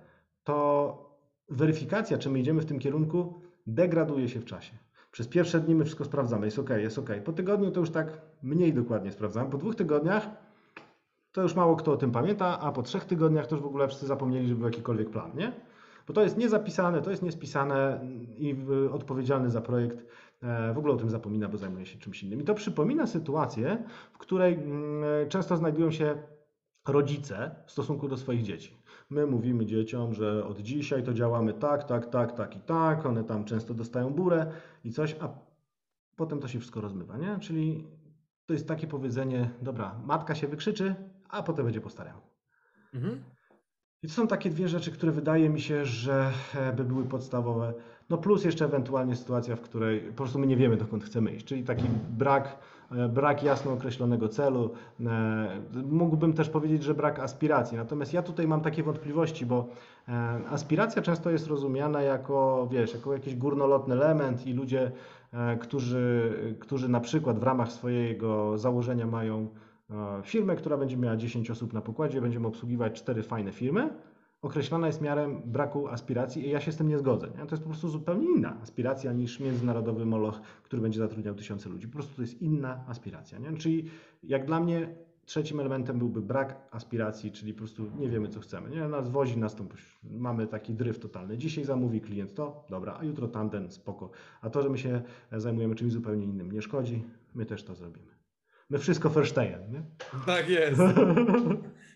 to weryfikacja, czy my idziemy w tym kierunku, degraduje się w czasie. Przez pierwsze dni my wszystko sprawdzamy, jest ok, jest ok. Po tygodniu to już tak mniej dokładnie sprawdzamy. Po dwóch tygodniach to już mało kto o tym pamięta, a po trzech tygodniach to już w ogóle wszyscy zapomnieli, że był jakikolwiek plan, nie? Bo to jest niezapisane, to jest niespisane i odpowiedzialny za projekt e, w ogóle o tym zapomina, bo zajmuje się czymś innym. I to przypomina sytuację, w której mm, często znajdują się rodzice w stosunku do swoich dzieci. My mówimy dzieciom, że od dzisiaj to działamy tak, tak, tak, tak i tak, one tam często dostają burę i coś, a potem to się wszystko rozmywa, nie? Czyli to jest takie powiedzenie, dobra, matka się wykrzyczy, a potem będzie po staremu. Mhm. I to są takie dwie rzeczy, które wydaje mi się, że e, by były podstawowe. No plus jeszcze ewentualnie sytuacja, w której po prostu my nie wiemy, dokąd chcemy iść, czyli taki brak, e, brak jasno określonego celu. E, mógłbym też powiedzieć, że brak aspiracji. Natomiast ja tutaj mam takie wątpliwości, bo aspiracja często jest rozumiana jako, wiesz, jako jakiś górnolotny element i ludzie, którzy, którzy na przykład w ramach swojego założenia mają firmę, która będzie miała 10 osób na pokładzie, będziemy obsługiwać cztery fajne firmy, określona jest miarem braku aspiracji i ja się z tym nie zgodzę. Nie? To jest po prostu zupełnie inna aspiracja niż międzynarodowy moloch, który będzie zatrudniał tysiące ludzi. Po prostu to jest inna aspiracja. Nie? Czyli jak dla mnie trzecim elementem byłby brak aspiracji, czyli po prostu nie wiemy, co chcemy. Nie, nas wozi nas mamy taki dryf totalny. Dzisiaj zamówi klient to, dobra, a jutro tamten, spoko. A to, że my się zajmujemy czymś zupełnie innym, nie szkodzi, my też to zrobimy. My wszystko Verstehen, nie? Tak jest.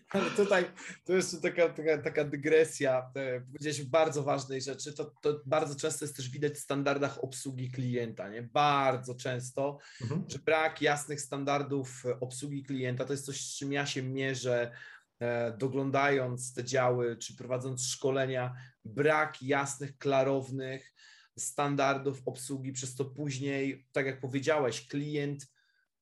Ale tutaj to jest taka, taka, taka dygresja. E, powiedziałeś bardzo ważnej rzeczy. To, to bardzo często jest też widać w standardach obsługi klienta. Nie? Bardzo często, mhm. że brak jasnych standardów obsługi klienta to jest coś, z czym ja się mierzę, e, doglądając te działy czy prowadząc szkolenia. Brak jasnych, klarownych standardów obsługi, przez to później, tak jak powiedziałeś, klient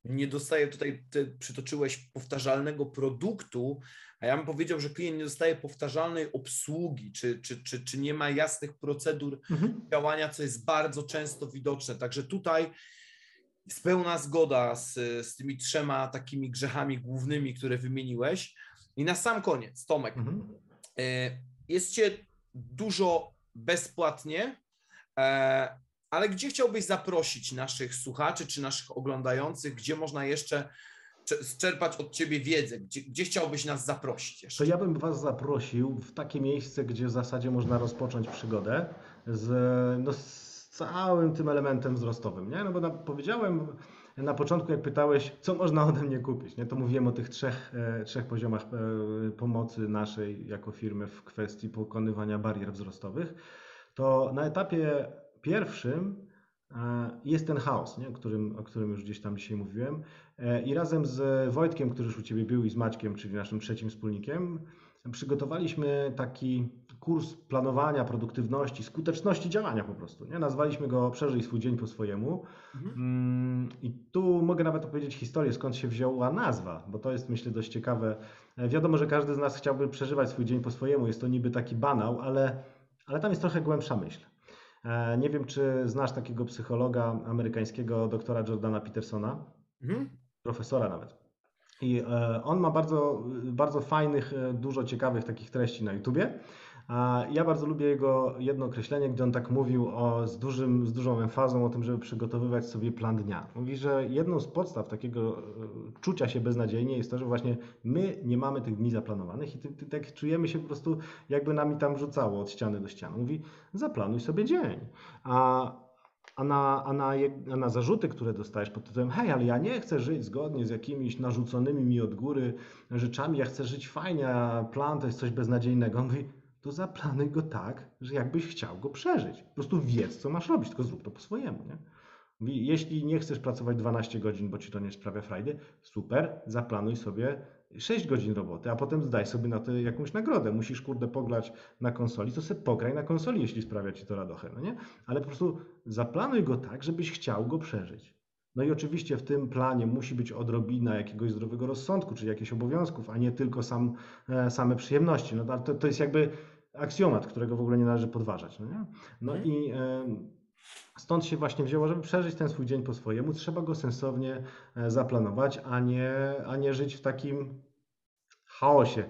nie dostaje tutaj, ty przytoczyłeś powtarzalnego produktu, a ja bym powiedział, że klient nie dostaje powtarzalnej obsługi, czy, czy, czy, czy nie ma jasnych procedur mhm. działania, co jest bardzo często widoczne. Także tutaj jest pełna zgoda z, z tymi trzema takimi grzechami głównymi, które wymieniłeś. I na sam koniec, Tomek, mhm. E, jest cię dużo bezpłatnie, e, ale gdzie chciałbyś zaprosić naszych słuchaczy czy naszych oglądających, gdzie można jeszcze czerpać od Ciebie wiedzę? Gdzie, gdzie chciałbyś nas zaprosić jeszcze? To ja bym Was zaprosił w takie miejsce, gdzie w zasadzie można rozpocząć przygodę z, no, z całym tym elementem wzrostowym. Nie? No bo na, powiedziałem na początku, jak pytałeś, co można ode mnie kupić, nie? to mówiłem o tych trzech, e, trzech poziomach e, pomocy naszej jako firmy w kwestii pokonywania barier wzrostowych. To na etapie pierwszym e, jest ten chaos, nie? O, którym, o którym już gdzieś tam dzisiaj mówiłem. E, I razem z Wojtkiem, który już u Ciebie był, i z Maćkiem, czyli naszym trzecim wspólnikiem, przygotowaliśmy taki kurs planowania, produktywności, skuteczności działania po prostu. Nie? Nazwaliśmy go Przeżyj swój dzień po swojemu. Mhm. Mm, I tu mogę nawet opowiedzieć historię, skąd się wzięła nazwa, bo to jest myślę dość ciekawe. E, wiadomo, że każdy z nas chciałby przeżywać swój dzień po swojemu. Jest to niby taki banał, ale, ale tam jest trochę głębsza myśl. E, nie wiem, czy znasz takiego psychologa amerykańskiego, doktora Jordana Petersona, mhm. profesora nawet. I e, on ma bardzo, bardzo fajnych, e, dużo ciekawych takich treści na YouTubie. Ja bardzo lubię jego jedno określenie, gdzie on tak mówił o, z, dużym, z dużą emfazą o tym, żeby przygotowywać sobie plan dnia. Mówi, że jedną z podstaw takiego e, czucia się beznadziejnie jest to, że właśnie my nie mamy tych dni zaplanowanych i ty, ty, tak czujemy się po prostu, jakby nami tam rzucało od ściany do ściany. Mówi, zaplanuj sobie dzień. A a na, a, na, a na zarzuty, które dostajesz pod tytułem hej, ale ja nie chcę żyć zgodnie z jakimiś narzuconymi mi od góry rzeczami, ja chcę żyć fajnie, a plan to jest coś beznadziejnego. Mówi, to zaplanuj go tak, że jakbyś chciał go przeżyć. Po prostu wiedz, co masz robić, tylko zrób to po swojemu. Nie? Jeśli nie chcesz pracować 12 godzin, bo ci to nie sprawia frajdy, super, zaplanuj sobie 6 godzin roboty, a potem zdaj sobie na to jakąś nagrodę. Musisz, kurde, pograć na konsoli, to sobie pograj na konsoli, jeśli sprawia ci to radochę, no nie? Ale po prostu zaplanuj go tak, żebyś chciał go przeżyć. No i oczywiście w tym planie musi być odrobina jakiegoś zdrowego rozsądku, czyli jakichś obowiązków, a nie tylko sam, e, same przyjemności. No to, to jest jakby aksjomat, którego w ogóle nie należy podważać. No, nie? no mhm. i e, stąd się właśnie wzięło, żeby przeżyć ten swój dzień po swojemu, trzeba go sensownie e, zaplanować, a nie, a nie żyć w takim chaosie.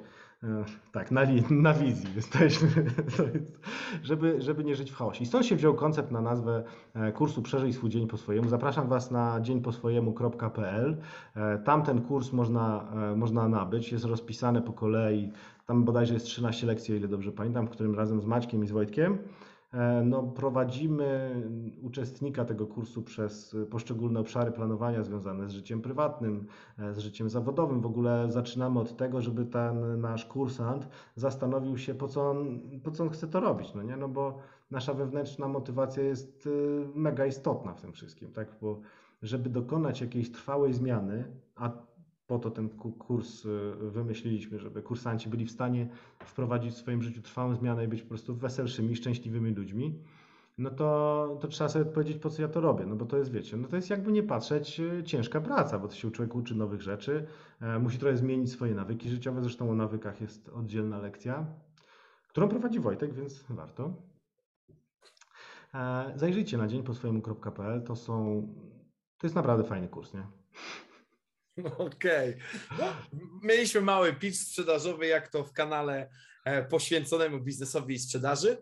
E, tak, na, na wizji jesteśmy, żeby, żeby nie żyć w chaosie. I stąd się wziął koncept na nazwę e, kursu Przeżyj swój dzień po swojemu. Zapraszam Was na dzieńposwojemu.pl. Tam ten kurs można, można nabyć, jest rozpisany po kolei tam bodajże jest 13 lekcji, o ile dobrze pamiętam, w którym razem z Maćkiem i z Wojtkiem e, no, prowadzimy uczestnika tego kursu przez poszczególne obszary planowania związane z życiem prywatnym, e, z życiem zawodowym. W ogóle zaczynamy od tego, żeby ten nasz kursant zastanowił się, po co on, po co on chce to robić. No, nie? no bo nasza wewnętrzna motywacja jest e, mega istotna w tym wszystkim, tak? bo żeby dokonać jakiejś trwałej zmiany, a po to ten kurs y, wymyśliliśmy, żeby kursanci byli w stanie wprowadzić w swoim życiu trwałą zmianę i być po prostu weselszymi, szczęśliwymi ludźmi, no to, to trzeba sobie odpowiedzieć, po co ja to robię. No bo to jest, wiecie, no to jest jakby nie patrzeć y, ciężka praca, bo to się człowiek uczy nowych rzeczy, e, musi trochę zmienić swoje nawyki życiowe. Zresztą o nawykach jest oddzielna lekcja, którą prowadzi Wojtek, więc warto. E, zajrzyjcie na dzień po swojemu.pl. To są, to jest naprawdę fajny kurs, nie? Okej. Okay. No, mieliśmy mały pitch sprzedażowy, jak to w kanale e, poświęconemu biznesowi i sprzedaży.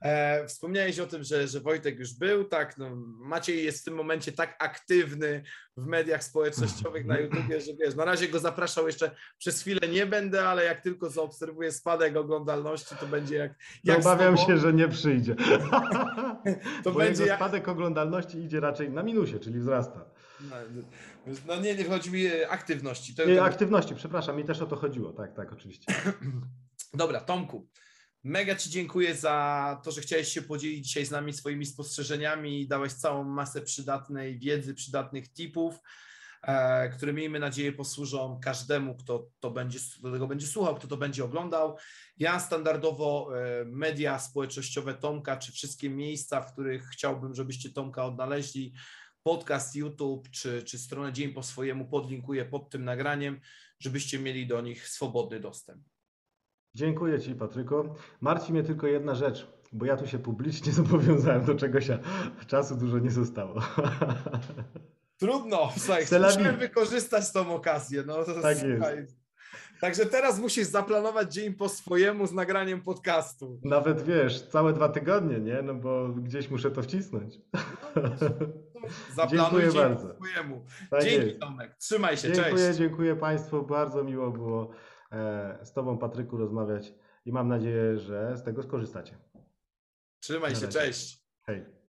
E, wspomniałeś o tym, że, że Wojtek już był, tak, no, Maciej jest w tym momencie tak aktywny w mediach społecznościowych na YouTubie, że wiesz, na razie go zapraszał jeszcze przez chwilę nie będę, ale jak tylko zaobserwuję spadek oglądalności, to będzie jak, jak Obawiam się, że nie przyjdzie. To Bo będzie jak- spadek oglądalności idzie raczej na minusie, czyli wzrasta. No, no nie, nie chodzi mi o aktywności. To, Nie, to, aktywności, przepraszam, mi też o to chodziło. Tak, tak, oczywiście. Dobra, Tomku, mega Ci dziękuję za to, że chciałeś się podzielić dzisiaj z nami swoimi spostrzeżeniami i dałeś całą masę przydatnej wiedzy, przydatnych tipów, e, które miejmy nadzieję posłużą każdemu, kto to będzie, kto tego będzie słuchał, kto to będzie oglądał. Ja standardowo e, media społecznościowe Tomka, czy wszystkie miejsca, w których chciałbym, żebyście Tomka odnaleźli, podcast YouTube, czy, czy stronę Dzień po swojemu podlinkuję pod tym nagraniem, żebyście mieli do nich swobodny dostęp. Dziękuję Ci, Patryku. Martwi mnie tylko jedna rzecz, bo ja tu się publicznie zobowiązałem do czegoś, a czasu dużo nie zostało. Trudno, słuchaj, musiałem wykorzystać tą okazję. No, to, Tak słuchaj. Także teraz musisz zaplanować dzień po swojemu z nagraniem podcastu. Nawet wiesz, całe dwa tygodnie, nie? No bo gdzieś muszę to wcisnąć. Zaplanuj Dziękuję dzień bardzo. po swojemu. Tak Dzięki jest. Tomek, trzymaj się, Dziękuję, cześć. dziękuję Państwu. Bardzo miło było e, z Tobą, Patryku, rozmawiać i mam nadzieję, że z tego skorzystacie. Trzymaj Na się, razie. cześć. Hej.